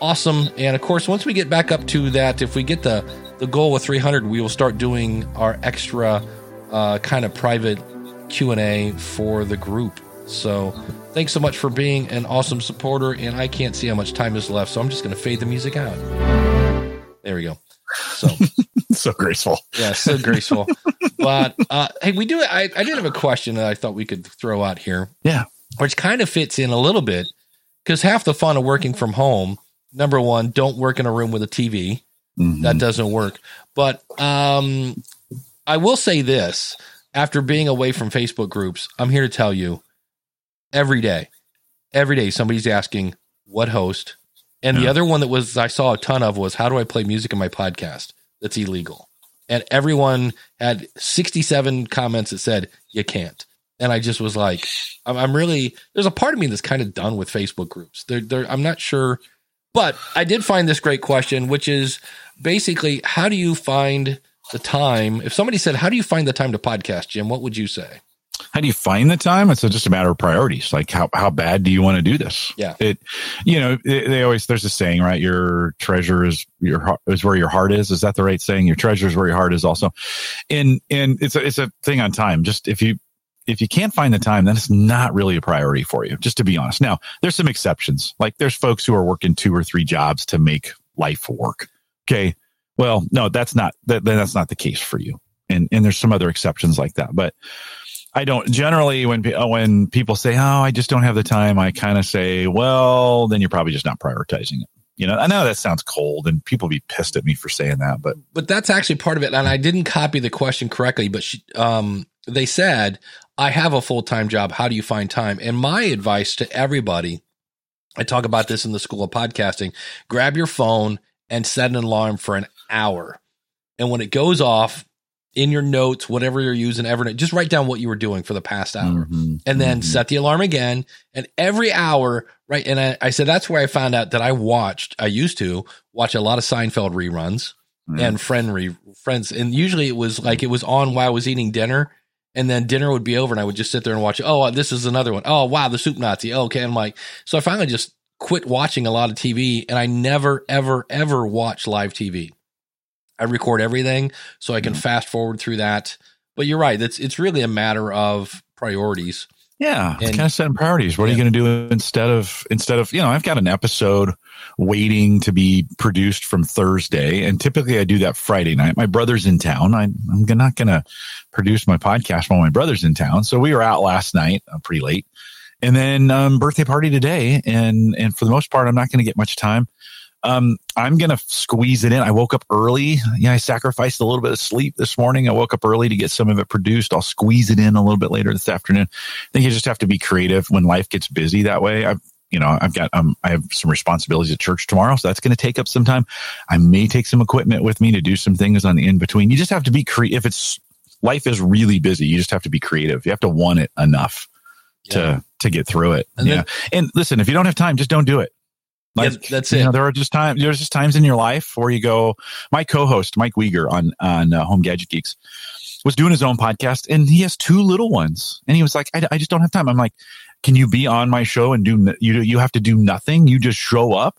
awesome. And of course, once we get back up to that, if we get the, the goal of 300, we will start doing our extra uh, kind of private Q&A for the group. So thanks so much for being an awesome supporter. And I can't see how much time is left, so I'm just going to fade the music out. There we go. So so graceful. yeah, so graceful. but uh, hey, we do. I, I did have a question that I thought we could throw out here, Yeah. which kind of fits in a little bit because half the fun of working from home. Number one, don't work in a room with a TV. Mhm. That doesn't work. But um, I will say this: after being away from Facebook groups, I'm here to tell you, every day, every day, somebody's asking what host. And the other one that was I saw a ton of was how do I play music in my podcast that's illegal? And everyone had 67 comments that said you can't. and I just was like, I'm, I'm really there's a part of me that's kind of done with Facebook groups. They're, they're, I'm not sure, but I did find this great question, which is basically how do you find the time? If somebody said, "How do you find the time to podcast, Jim?" What would you say? How do you find the time? It's just a matter of priorities. Like how, how bad do you want to do this? Yeah. It, you know, they, they always, there's a saying, right? Your treasure is your heart is where your heart is. Is that the right saying? Your treasure is where your heart is also. And, and it's a, it's a thing on time. Just if you, if you can't find the time, then it's not really a priority for you, just to be honest. Now, there's some exceptions. Like there's folks who are working two or three jobs to make life work. Okay. Well, no, that's not, that, then that's not the case for you. And, and there's some other exceptions like that. But, I don't generally when when people say, "Oh, I just don't have the time," I kind of say, "Well, then you're probably just not prioritizing it." You know, I know that sounds cold, and people be pissed at me for saying that, but but that's actually part of it. And I didn't copy the question correctly, but she, um, they said, "I have a full time job. How do you find time?" And my advice to everybody, I talk about this in the School of Podcasting: grab your phone and set an alarm for an hour, and when it goes off, in your notes, whatever you're using, Evernote, just write down what you were doing for the past hour Mhm. and then Mhm. set the alarm again. And every hour, right? And I, I said, that's where I found out that I watched, I used to watch a lot of Seinfeld reruns Yeah. and friend re, friends. And usually it was like it was on while I was eating dinner. And then dinner would be over and I would just sit there and watch. Oh, this is another one. Oh, wow. The soup Nazi. Oh, okay. I'm like, so I finally just quit watching a lot of TV and I never, ever, ever watch live TV. I record everything so I can fast forward through that. But you're right. It's, it's really a matter of priorities. Yeah, it's And- kind of setting priorities. What are you going to do instead of instead of you know I've got an episode waiting to be produced from Thursday, and typically I do that Friday night. My brother's in town. I, I'm not going to produce my podcast while my brother's in town. So we were out last night, uh, pretty late, and then um, birthday party today, and and for the most part, I'm not going to get much time. Um, I'm gonna squeeze it in. I woke up early. Yeah, I sacrificed a little bit of sleep this morning. I woke up early to get some of it produced. I'll squeeze it in a little bit later this afternoon. I think you just have to be creative when life gets busy that way. I've, you know, I've got, um, I have some responsibilities at church tomorrow, so that's going to take up some time. I may take some equipment with me to do some things on the in between. You just have to be creative. If it's life is really busy, you just have to be creative. You have to want it enough Yeah. to to get through it. And yeah. then- and listen, if you don't have time, just don't do it. Yeah, that's you it. know, there are just times. There's just times in your life where you go. My co-host Mike Wieger on on uh, Home Gadget Geeks was doing his own podcast, and he has two little ones, and he was like, I, I just don't have time." I'm like, "Can you be on my show and do you? You have to do nothing. You just show up."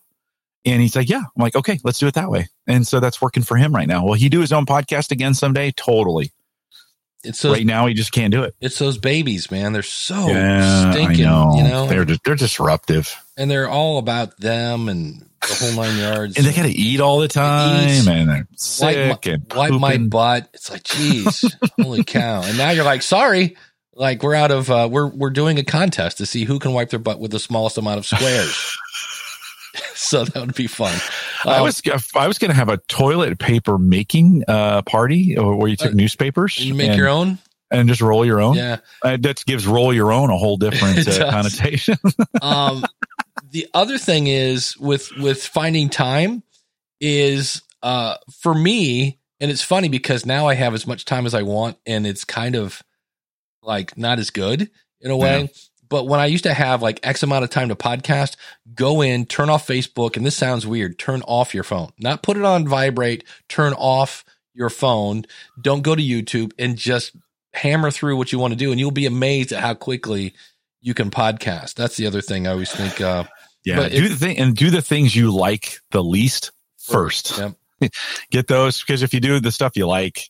And he's like, "Yeah." I'm like, "Okay, let's do it that way." And so that's working for him right now. Will he do his own podcast again someday? Totally. It's those, right now, he just can't do it. it's those babies, man. They're so yeah, stinking, know. you know, they're they're disruptive. And they're all about them and the whole nine yards. and they got to eat all the time, Eats. and they're wipe sick my, and wipe my butt. It's like, geez, holy cow! And now you're like, sorry, like we're out of uh, we're we're doing a contest to see who can wipe their butt with the smallest amount of squares. so that would be fun. I Um, was I was going to have a toilet paper making uh, party or where you took Uh, newspapers you make and, your own. and just roll your own. Yeah. Uh, that gives roll your own a whole different uh, connotation. um, the other thing is with with finding time is uh, for me, and it's funny because now I have as much time as I want, and it's kind of like not as good in a way. But when I used to have like X amount of time to podcast, go in, turn off Facebook, and this sounds weird. Turn off your phone, not put it on vibrate. Turn off your phone. Don't go to YouTube and just hammer through what you want to do, and you'll be amazed at how quickly you can podcast. That's the other thing I always think. Uh, yeah, But do the thing and do the things you like the least first. Yep. Get those because if you do the stuff you like,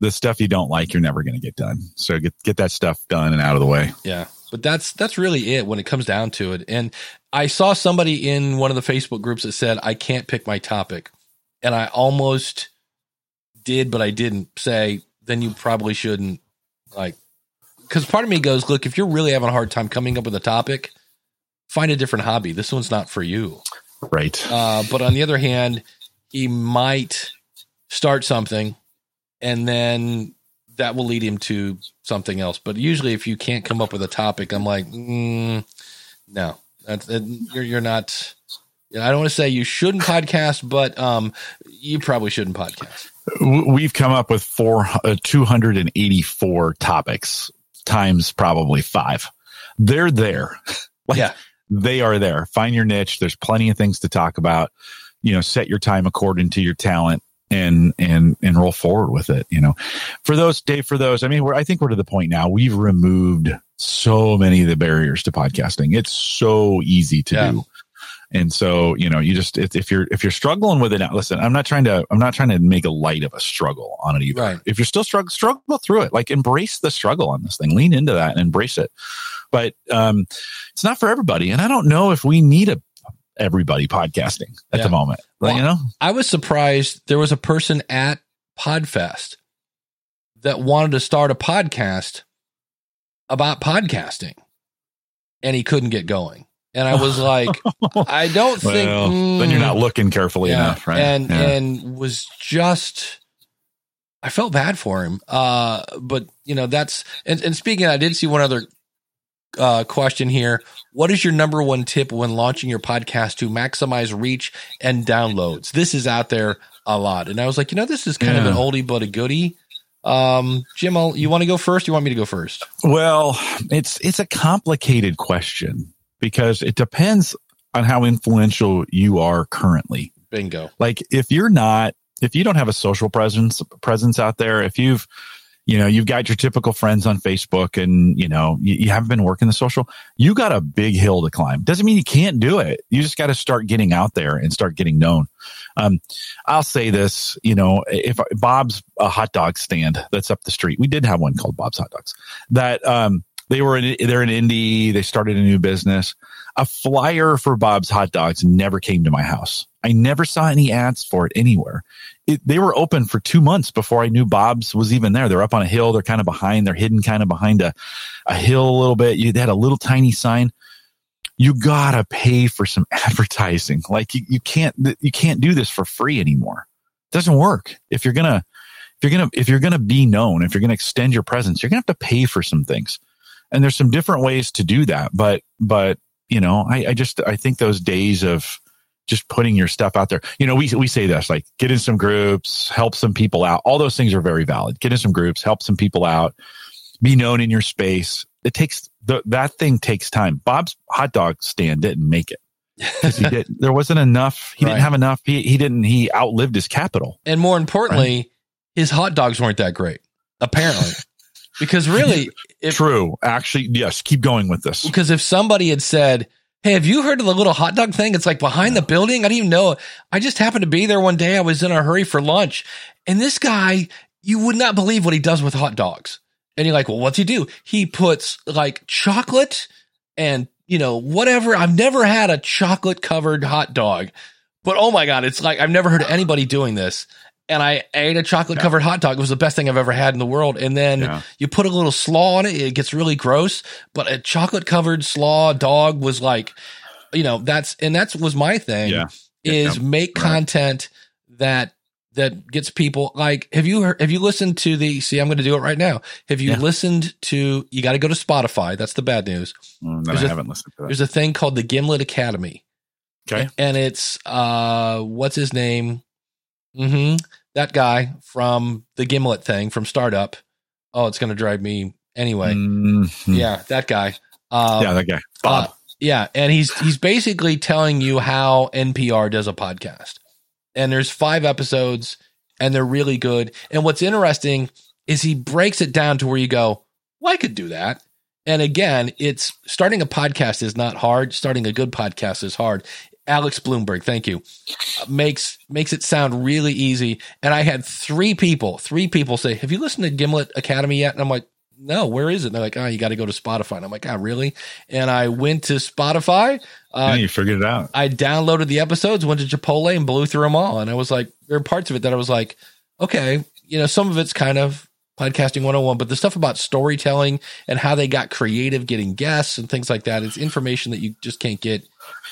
the stuff you don't like, you're never going to get done. So get get that stuff done and out of the way. Yeah. But that's that's really it when it comes down to it. And I saw somebody in one of the Facebook groups that said I can't pick my topic. And I almost did, but I didn't say then you probably shouldn't like cuz part of me goes, look, if you're really having a hard time coming up with a topic, find a different hobby. This one's not for you. Right. Uh, but on the other hand, he might start something and then that will lead him to something else. But usually, if you can't come up with a topic, I'm like, mm, no, that's, that, you're, you're not. I don't want to say you shouldn't podcast, but um, you probably shouldn't podcast. We've come up with four, uh, 284 topics times probably five. They're there. like Yeah. They are there. Find your niche. There's plenty of things to talk about. You know, set your time according to your talent and and and roll forward with it. You know, for those Dave, for those, I mean, we're I think we're to the point now. We've removed so many of the barriers to podcasting. It's so easy to Yeah. do. And so, you know, you just if, if you're if you're struggling with it now, listen, I'm not trying to I'm not trying to make a light of a struggle on it either. Right. If you're still struggling, struggle through it. Like embrace the struggle on this thing. Lean into that and embrace it. But um it's not for everybody. And I don't know if we need a everybody podcasting at Yeah. the moment. Well, you know? I was surprised there was a person at Podfest that wanted to start a podcast about podcasting and he couldn't get going. And I was like, I don't think Well, then you're mm, not looking carefully yeah. enough, right? And Yeah. and was just I felt bad for him. Uh but you know that's and, and speaking I did see one other uh question here. What is your number one tip when launching your podcast to maximize reach and downloads? This is out there a lot. And I was like, you know, this is kind of an oldie but a goodie. Um Jim, I'll, you want to go first? You want me to go first? Well, it's it's a complicated question because it depends on how influential you are currently. Bingo. Like if you're not if you don't have a social presence presence out there, if you've you know, you've got your typical friends on Facebook and, you know, you, you haven't been working the social, you got a big hill to climb. Doesn't mean you can't do it. You just got to start getting out there and start getting known. Um, I'll say this, you know, if Bob's a hot dog stand that's up the street, we did have one called Bob's Hot Dogs that, um, they were in, they're in Indy. They started a new business. A flyer for Bob's Hot Dogs never came to my house. I never saw any ads for it anywhere. It, they were open for two months before I knew Bob's was even there. They're up on a hill. They're kind of behind. They're hidden kind of behind a, a hill a little bit. You they had a little tiny sign. You gotta pay for some advertising. Like you, you can't you can't do this for free anymore. It doesn't work. If you're gonna if you're gonna if you're gonna be known, if you're gonna extend your presence, you're gonna have to pay for some things. And there's some different ways to do that. But but you know, I, I just I think those days of just putting your stuff out there. You know, we we say this like get in some groups, help some people out. All those things are very valid. Get in some groups, help some people out, be known in your space. It takes the, that thing takes time. Bob's hot dog stand didn't make it. He did, there wasn't enough. He Right. didn't have enough. He, he didn't. He outlived his capital. And more importantly, his hot dogs weren't that great, apparently. because really, if True. Actually, yes. Keep going with this. because if somebody had said, Hey, have you heard of the little hot dog thing? It's like behind the building. I didn't even know. I just happened to be there one day. I was in a hurry for lunch. And this guy, you would not believe what he does with hot dogs. And you're like, well, what's he do? He puts like chocolate and, you know, whatever. I've never had a chocolate covered hot dog, but oh my God, it's like, I've never heard anybody doing this. And I ate a chocolate covered hot dog. It was the best thing I've ever had in the world. And then Yeah. you put a little slaw on it. It gets really gross, but a chocolate covered slaw dog was like, you know, that's, and that's was my thing Yeah. is Yeah. make Right. content that, that gets people like, have you heard, have you listened to the, see, I'm going to do it right now. Have you Yeah. listened to, you got to go to Spotify. That's the bad news. Mm, I a- haven't listened to that. There's a thing called the Gimlet Academy Okay. and it's, uh, what's his name? Hmm That guy from the Gimlet thing from startup. Oh, it's going to drive me anyway. Mhm. Yeah, that guy. Um, yeah. That guy. Bob. uh, yeah, and he's he's basically telling you how NPR does a podcast. And there's five episodes, and they're really good. And what's interesting is he breaks it down to where you go, "Well, I could do that." And again, it's starting a podcast is not hard. Starting a good podcast is hard. Alex Blumberg, thank you, makes makes it sound really easy. And I had three people, three people say, "Have you listened to Gimlet Academy yet?" And I'm like, "No, where is it?" And they're like, "Oh, you got to go to Spotify." And I'm like, "Oh, really?" And I went to Spotify. yeah, Uh, you figured it out. I downloaded the episodes, went to Chipotle, and blew through them all. And I was like, there are parts of it that I was like, okay, you know, some of it's kind of podcasting 101, but the stuff about storytelling and how they got creative getting guests and things like that, it's information that you just can't get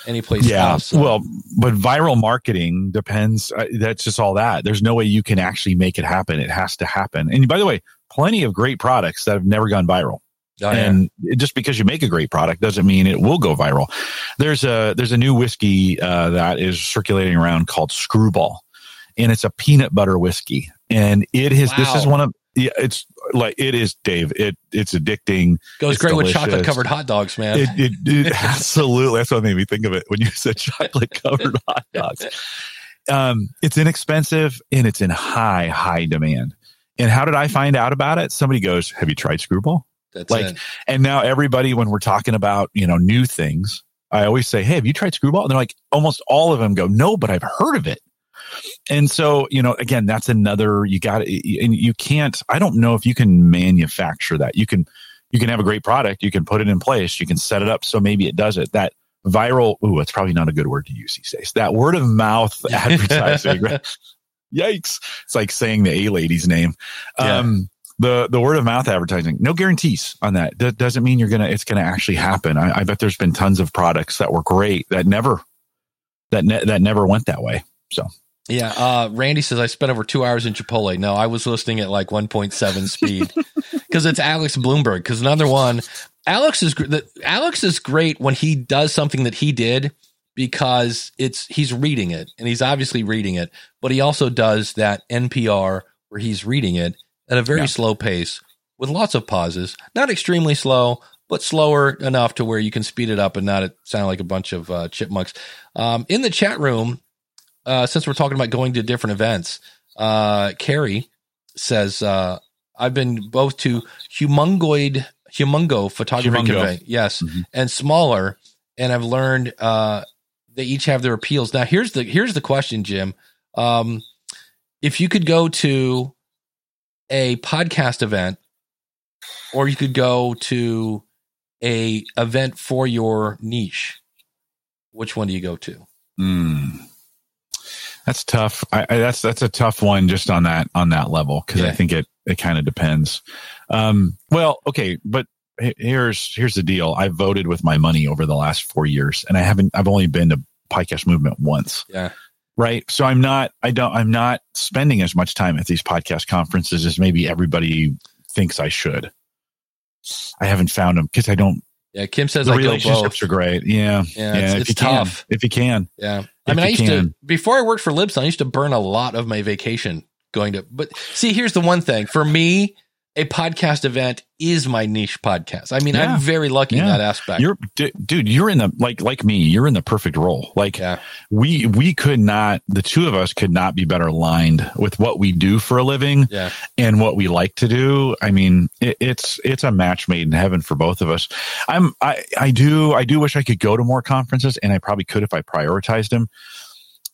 anyplace yeah. else. Well, but viral marketing depends. Uh, that's just all that. There's no way you can actually make it happen. It has to happen. And by the way, plenty of great products that have never gone viral. Oh, and just because you make a great product doesn't mean it will go viral. There's a there's a new whiskey uh, that is circulating around called Screwball, and it's a peanut butter whiskey. And it is this is one of Yeah, it's like it is, Dave. It it's addicting. Goes It's great with chocolate covered hot dogs, man. It, it, it absolutely. That's what made me think of it when you said chocolate covered hot dogs. Um, it's inexpensive and it's in high, high demand. And how did I find out about it? Somebody goes, "Have you tried Screwball?" That's like- it. And now everybody, when we're talking about you know new things, I always say, "Hey, have you tried Screwball?" And they're like, almost all of them go, "No, but I've heard of it." And so, you know, again, that's another you got and you can't. I don't know if you can manufacture that. You can, you can have a great product. You can put it in place. You can set it up so maybe it does it. That viral. Ooh, it's probably not a good word to use these days. That word of mouth advertising. right? Yikes! It's like saying the A lady's name. Yeah. Um, the the word of mouth advertising. No guarantees on that. That doesn't mean you're gonna. It's gonna actually happen. I, I bet there's been tons of products that were great that never that ne- that never went that way. So Yeah. Uh, Randy says I spent over two hours in Chipotle. No, I was listening at like 1.7 speed because it's Alex Blumberg. Because another one, Alex is Alex is great when he does something that he did because it's he's reading it and he's obviously reading it, but he also does that NPR where he's reading it at a very Yeah. slow pace with lots of pauses, not extremely slow, but slower enough to where you can speed it up and not it sound like a bunch of uh, chipmunks. Um, in the chat room, uh, since we're talking about going to different events, uh, Carrie says, uh, I've been both to humongoid, humongo photography Humongo. convey, yes, Mhm. and smaller, and I've learned uh, they each have their appeals. Now, here's the here's the question, Jim. Um, if you could go to a podcast event, or you could go to a event for your niche, which one do you go to? Hmm. That's tough. I, I, that's that's a tough one just on that on that level because Yeah. I think it it kind of depends. Um, well, okay, but here's here's the deal. I voted with my money over the last four years, and I haven't. I've only been to podcast movement once. Yeah. Right. So I'm not. I don't. I'm not spending as much time at these podcast conferences as maybe everybody thinks I should. I haven't found them because I don't. Yeah, Kim says The I go relationships both. are great. Yeah. Yeah, yeah. it's, if it's you can, tough. if you can. Yeah, I mean, I used to before I worked for Libsyn, I used to burn a lot of my vacation going to. But see, here's the one thing for me: a podcast event is my niche podcast. I mean, Yeah. I'm very lucky in that aspect. You're, d- dude, you're in the like like me. You're in the perfect role. Like yeah, we we could not. The two of us could not be better aligned with what we do for a living yeah, and what we like to do. I mean, it, it's it's a match made in heaven for both of us. I'm I I do I do wish I could go to more conferences, and I probably could if I prioritized them.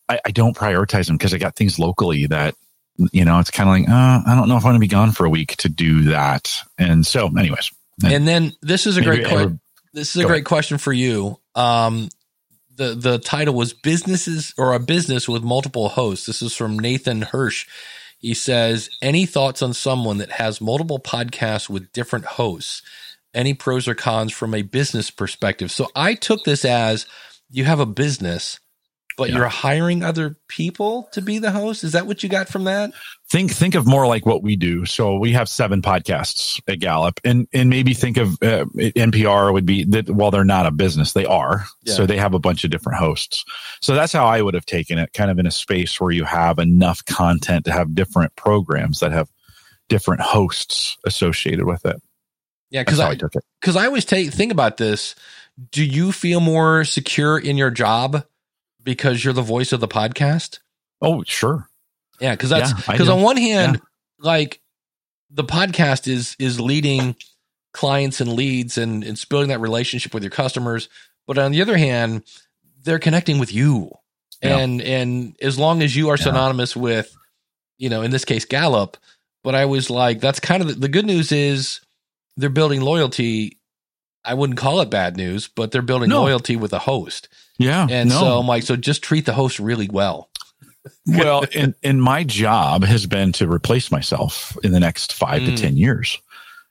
I, I don't prioritize them because I got things locally that you know it's kind of like uh, I don't know if I'm going to be gone for a week to do that. And so, anyways, and then this is a great ever- This is a great ahead. question for you. Um, the the title was businesses or a business with multiple hosts. This is from Nathan Hirsch. He says, "Any thoughts on someone that has multiple podcasts with different hosts? Any pros or cons from a business perspective?" So I took this as you have a business, but Yeah. you're hiring other people to be the host. Is that what you got from that? think think of more like what we do. So we have seven podcasts at Gallup, and and maybe think of uh, NPR would be that. While they're not a business, they are. Yeah. So they have a bunch of different hosts. So that's how I would have taken it, kind of in a space where you have enough content to have different programs that have different hosts associated with it. Yeah, because I, I took it. because I always take think about this. Do you feel more secure in your job because you're the voice of the podcast? Oh, sure. Yeah, because that's because do. on one hand, like the podcast is is leading clients and leads and it's building that relationship with your customers, but on the other hand, they're connecting with you, Yeah. and and as long as you are Yeah. synonymous with, you know, in this case Gallup, but I was like, that's kind of the, the good news is they're building loyalty. I wouldn't call it bad news, but they're building No. loyalty with a host. Yeah. And no. so I'm like, so just treat the host really well. well, and and my job has been to replace myself in the next five Mm. to ten years.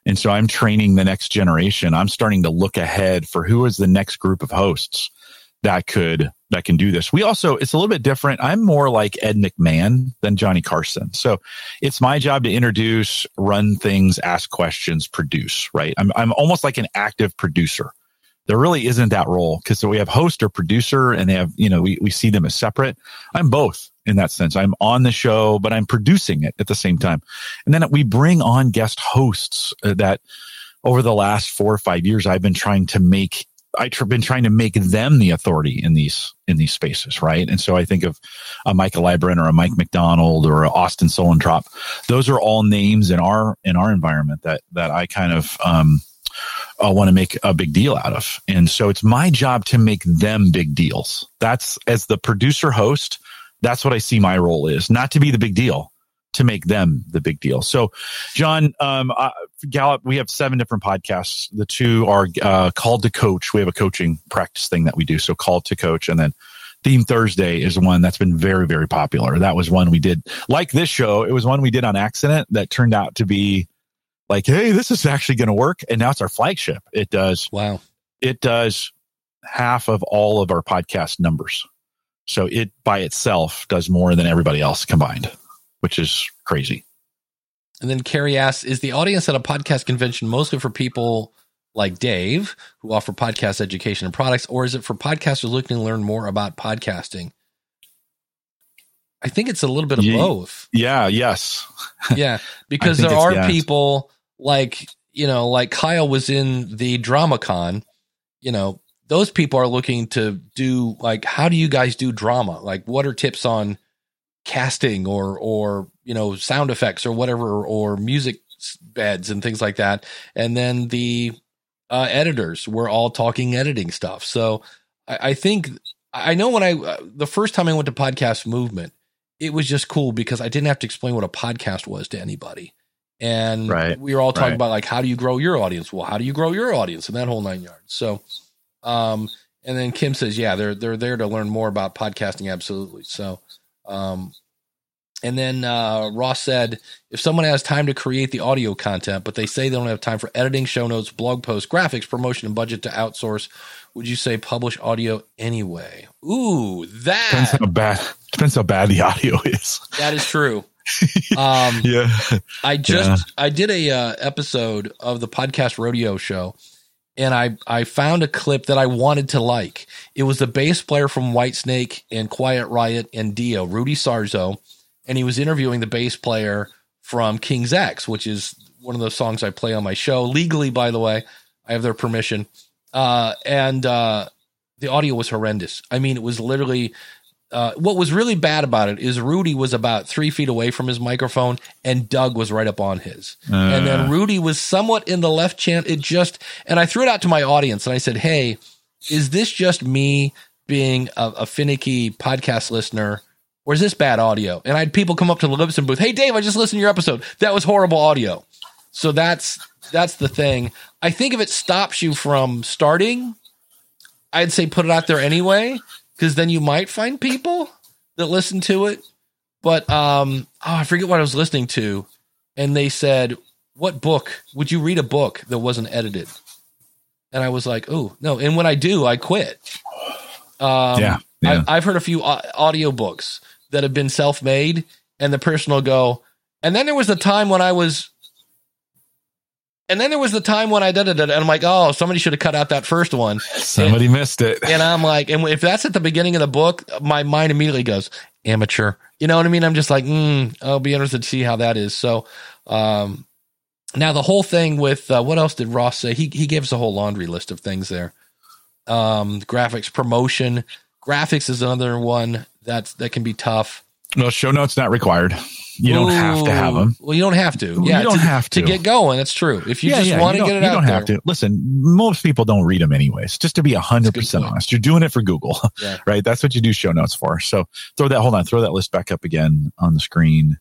And so I'm training the next generation. I'm starting to look ahead for who is the next group of hosts that could that can do this. We also it's a little bit different. I'm more like Ed McMahon than Johnny Carson. So it's my job to introduce, run things, ask questions, produce, right? I'm I'm almost like an active producer. There really isn't that role because we have host or producer and they have, you know, we, we see them as separate. I'm both. in that sense. I'm on the show, but I'm producing it at the same time. And then we bring on guest hosts uh, that over the last four or five years, I've been trying to make I've been trying to make them the authority in these in these spaces, right? And so I think of a Maika Leibbrandt or a Mike McDonald or a Austin Suellentrop. Those are all names in our in our environment that that I kind of um, uh, want to make a big deal out of. And so it's my job to make them big deals. That's as the producer host. That's what I see my role is, not to be the big deal, to make them the big deal. So, John, um, uh, Gallup, we have seven different podcasts. The two are uh, called to coach. We have a coaching practice thing that we do. So, called to coach, and then Theme Thursday is one that's been very, very popular. That was one we did, like this show. It was one we did on accident that turned out to be like, hey, this is actually going to work, and now it's our flagship. It does. Wow. It does half of all of our podcast numbers. So it by itself does more than everybody else combined which is crazy. And then Carrie asks, is the audience at a podcast convention mostly for people like Dave who offer podcast education and products, or is it for podcasters looking to learn more about podcasting? I think it's a little bit of both. Yeah, yes. yeah, because there are yes. people like, you know, like Kyle was in the DramaCon, you know, those people are looking to do like how do you guys do drama? Like what are tips on casting or or you know sound effects or whatever or music beds and things like that? And then the uh, editors were all talking editing stuff. So I, I, think i know when i uh, the first time i went to podcast movement it was just cool because i didn't have to explain what a podcast was to anybody and right. we were all talking right. about like how do you grow your audience well how do you grow your audience and that whole nine yards so um and then kim says yeah they're they're there to learn more about podcasting absolutely so um, and then uh, Ross said, if someone has time to create the audio content, but they say they don't have time for editing, show notes, blog posts, graphics, promotion, and budget to outsource, would you say publish audio anyway? Ooh, that depends how bad depends how bad the audio is. That is true. Um, yeah, I just yeah. I did a uh, episode of the podcast rodeo show, and I I found a clip that I wanted to like. It was the bass player from Whitesnake and Quiet Riot and Dio, Rudy Sarzo, and he was interviewing the bass player from King's X, which is one of the songs I play on my show legally. By the way, I have their permission, uh, and uh, the audio was horrendous. I mean, it was literally uh, what was really bad about it is Rudy was about three feet away from his microphone and Doug was right up on his. Uh. And then Rudy was somewhat in the left channel. It just, and I threw it out to my audience and I said, Hey, is this just me being a, a finicky podcast listener? Or is this bad audio? And I had people come up to the Libsyn booth. Hey, Dave, I just listened to your episode. That was horrible audio. So that's, that's the thing. I think if it stops you from starting, I'd say put it out there anyway because then you might find people that listen to it. But um, oh, I forget what I was listening to, and they said, "What book would you read? A book that wasn't edited?" And I was like, "Oh no!" And when I do, I quit. Um, yeah, yeah. I, have heard a few audio books that have been self-made, and the person will go. And then there was the time when I was and then there was the time when I did it, and I'm like, oh, somebody should have cut out that first one. Somebody and, missed it. And I'm like, and if that's at the beginning of the book, my mind immediately goes amateur. You know what I mean? I'm just like, mm, I'll be interested to see how that is. So, um, now the whole thing with uh, what else did Ross say? He he gave us a whole laundry list of things there. Um, graphics promotion, graphics is another one that's that can be tough. No show notes not required. You don't have to have them. Well, you don't have to. Yeah, you don't to, have to. to get going. That's true. If you yeah, just yeah, want to get it you out, you don't there. have to. Listen, most people don't read them anyways. Just to be hundred percent honest, you're doing it for Google, yeah. right? That's what you do show notes for. So throw that. Hold on, throw that list back up again on the screen.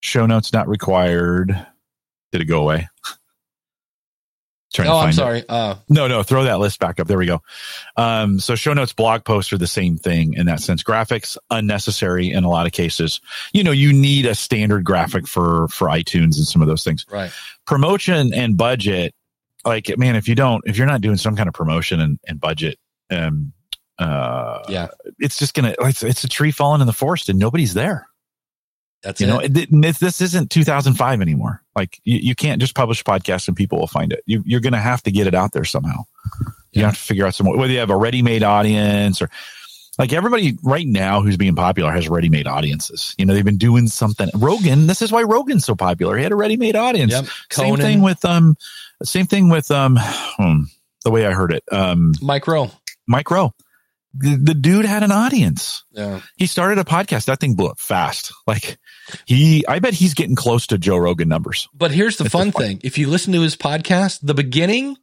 Show notes not required. Did it go away? Trying oh, I'm sorry. Uh, no, no, throw that list back up. There we go. Um, so show notes, blog posts are the same thing in that sense. Graphics unnecessary in a lot of cases. You know, you need a standard graphic for for iTunes and some of those things. Right. Promotion and budget. Like, man, if you don't, if you're not doing some kind of promotion and, and budget, um, uh, yeah, it's just gonna. It's, it's a tree falling in the forest and nobody's there. That's you it. know, it, this isn't 2005 anymore. Like you, you can't just publish a podcast and people will find it. You, you're going to have to get it out there somehow. You have to figure out some whether you have a ready-made audience or like everybody right now who's being popular has ready-made audiences. You know, they've been doing something. Rogan, this is why Rogan's so popular. He had a ready-made audience. Yep. Same thing with um, same thing with um, hmm, the way I heard it. Um, Mike Rowe. Mike Rowe, the, the dude had an audience. Yeah. He started a podcast. That thing blew up fast. Like he, I bet he's getting close to Joe Rogan numbers. But here's the fun thing. If you listen to his podcast, the beginning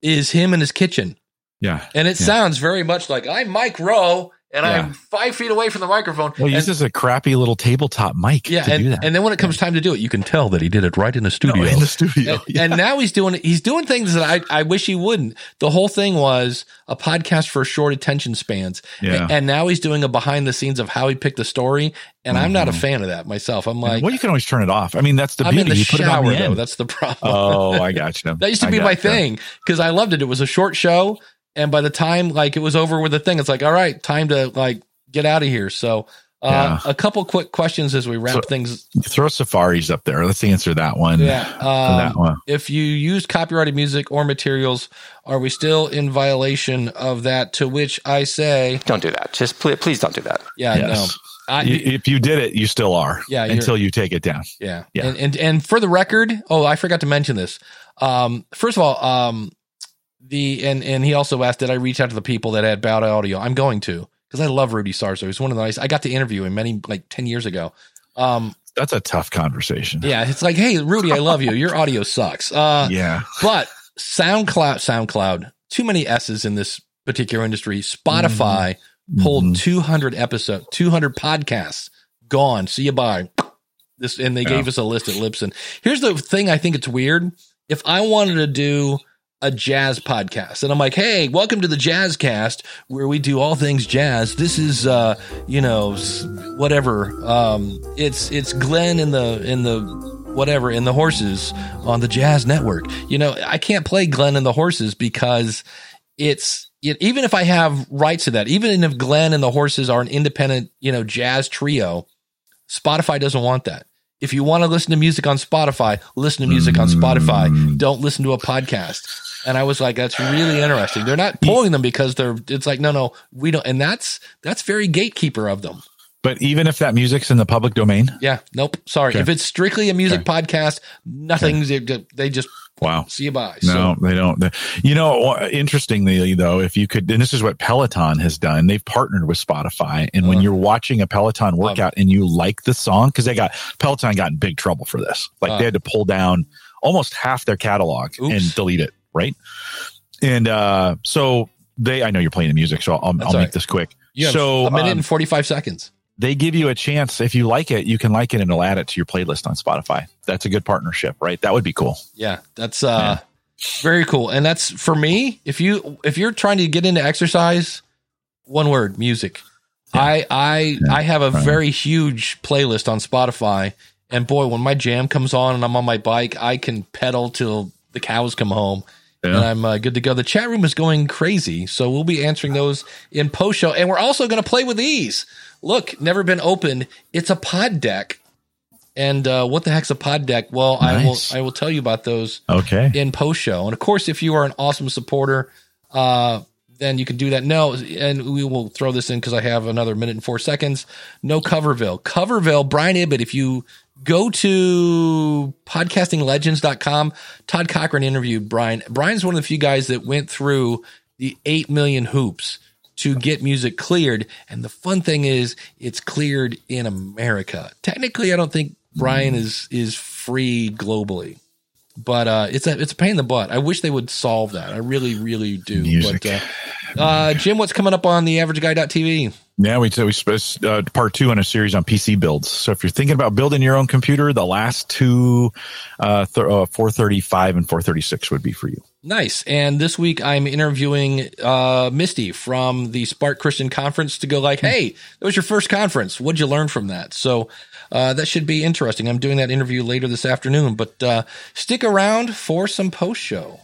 is him in his kitchen. Yeah. And it Yeah. sounds very much like I'm Mike Rowe and Yeah. I'm five feet away from the microphone. Well, he and, uses a crappy little tabletop mic yeah, to and, do that. and then when it comes time to do it, you can tell that he did it right in the studio. No, in the studio. and, Yeah. and now he's doing he's doing things that I, I wish he wouldn't. The whole thing was a podcast for short attention spans. Yeah. And, and now he's doing a behind the scenes of how he picked the story. And I'm not a mm-hmm. fan of that myself. I'm like well, you can always turn it off. I mean, that's the I'm in beauty. the you put it on shower the though. That's the problem. oh, I got you. That used to I be my gotcha. thing because I loved it. It was a short show, and by the time like it was over with the thing, it's like, all right, time to like get out of here. So, uh, a couple quick questions as we wrap So- things. Throw safaris up there. Let's answer that one. Yeah. For that Um, one. if you use copyrighted music or materials, are we still in violation of that? To which I say, Don't do that. Just please, please don't do that. yeah, Yes. no. I, Y- if you did it, you still are. Yeah, Until you take it down. Yeah. Yeah. And, and and for the record, oh, I forgot to mention this. Um, first of all, um, the and and he also asked, did I reach out to the people that had Bowed Audio? I'm going to because I love Rudy Sarzo. He's one of the nice. I got to interview him many like ten years ago. Um, That's a tough conversation. yeah, it's like, hey, Rudy, I love you. Your audio sucks. Uh, Yeah. but SoundCloud, SoundCloud, too many S's in this particular industry. Spotify pulled Mhm. 200 episode, 200 podcasts, gone. See you bye. This, and they Yeah. gave us a list at Libsyn. Here's the thing I think it's weird. If I wanted to do a jazz podcast and I'm like, hey, welcome to the Jazz Cast where we do all things jazz. This is, uh, you know, whatever. Um, it's, it's Glenn in the, in the, whatever, in the horses on the Jazz Network. You know, I can't play Glenn and the horses because it's, it, even if I have rights to that, even if Glenn and the horses are an independent, you know, jazz trio, Spotify doesn't want that. If you want to listen to music on Spotify, listen to music on Spotify. Don't listen to a podcast. And I was like, that's really interesting. They're not pulling them because they're, it's like, no, no, we don't. And that's, that's very gatekeeper of them. But even if that music's in the public domain, Yeah. Nope. Sorry. Okay. If it's strictly a music Okay. podcast, nothing's, they just wow. see you bye. No, they don't. They- You know, interestingly though, if you could, and this is what Peloton has done, they've partnered with Spotify. And when Uh. you're watching a Peloton workout and you like the song, because they got Peloton got in big trouble for this. Like Uh. they had to pull down almost half their catalog Oops. and delete it, right? And uh so they, I know you're playing the music, so I'll, I'll make right. this quick. you so a minute um, and 45 seconds. they give you a chance. If you like it, you can like it and it'll add it to your playlist on Spotify. That's a good partnership, right? That would be cool. Yeah, that's uh very cool. And that's for me, if you if you're trying to get into exercise, one word, music. I I I have a right. very huge playlist on Spotify and boy, when my jam comes on and I'm on my bike, I can pedal till the cows come home. Yeah. And I'm uh, good to go. The chat room is going crazy, so we'll be answering those in post show, and we're also going to play with these. Look, never been opened. It's a pod deck, and uh, what the heck's a pod deck? Well, Nice. I will I will tell you about those Okay. in post show. And of course, if you are an awesome supporter, uh, then you can do that. No, and we will throw this in because I have another minute and four seconds. No Coverville. Coverville, Brian Ibbott, if you go to podcastinglegends.com, Todd Cochran interviewed Brian. Brian's one of the few guys that went through the 8 million hoops to get music cleared. And the fun thing is it's cleared in America. Technically, I don't think Brian is is free globally but uh, it's a it's a pain in the butt. I wish they would solve that. I really, really do. Music. But uh, uh, Jim, what's coming up on the AverageGuy.tv? Yeah, we we uh, part two in a series on PC builds. So if you're thinking about building your own computer, the last two, uh, th- uh 435 and 436 would be for you. Nice. And this week I'm interviewing uh, Misty from the Spark Christian Conference to go like, hey, that was your first conference. What'd you learn from that? So uh, that should be interesting. I'm doing that interview later this afternoon, but uh, stick around for some post show.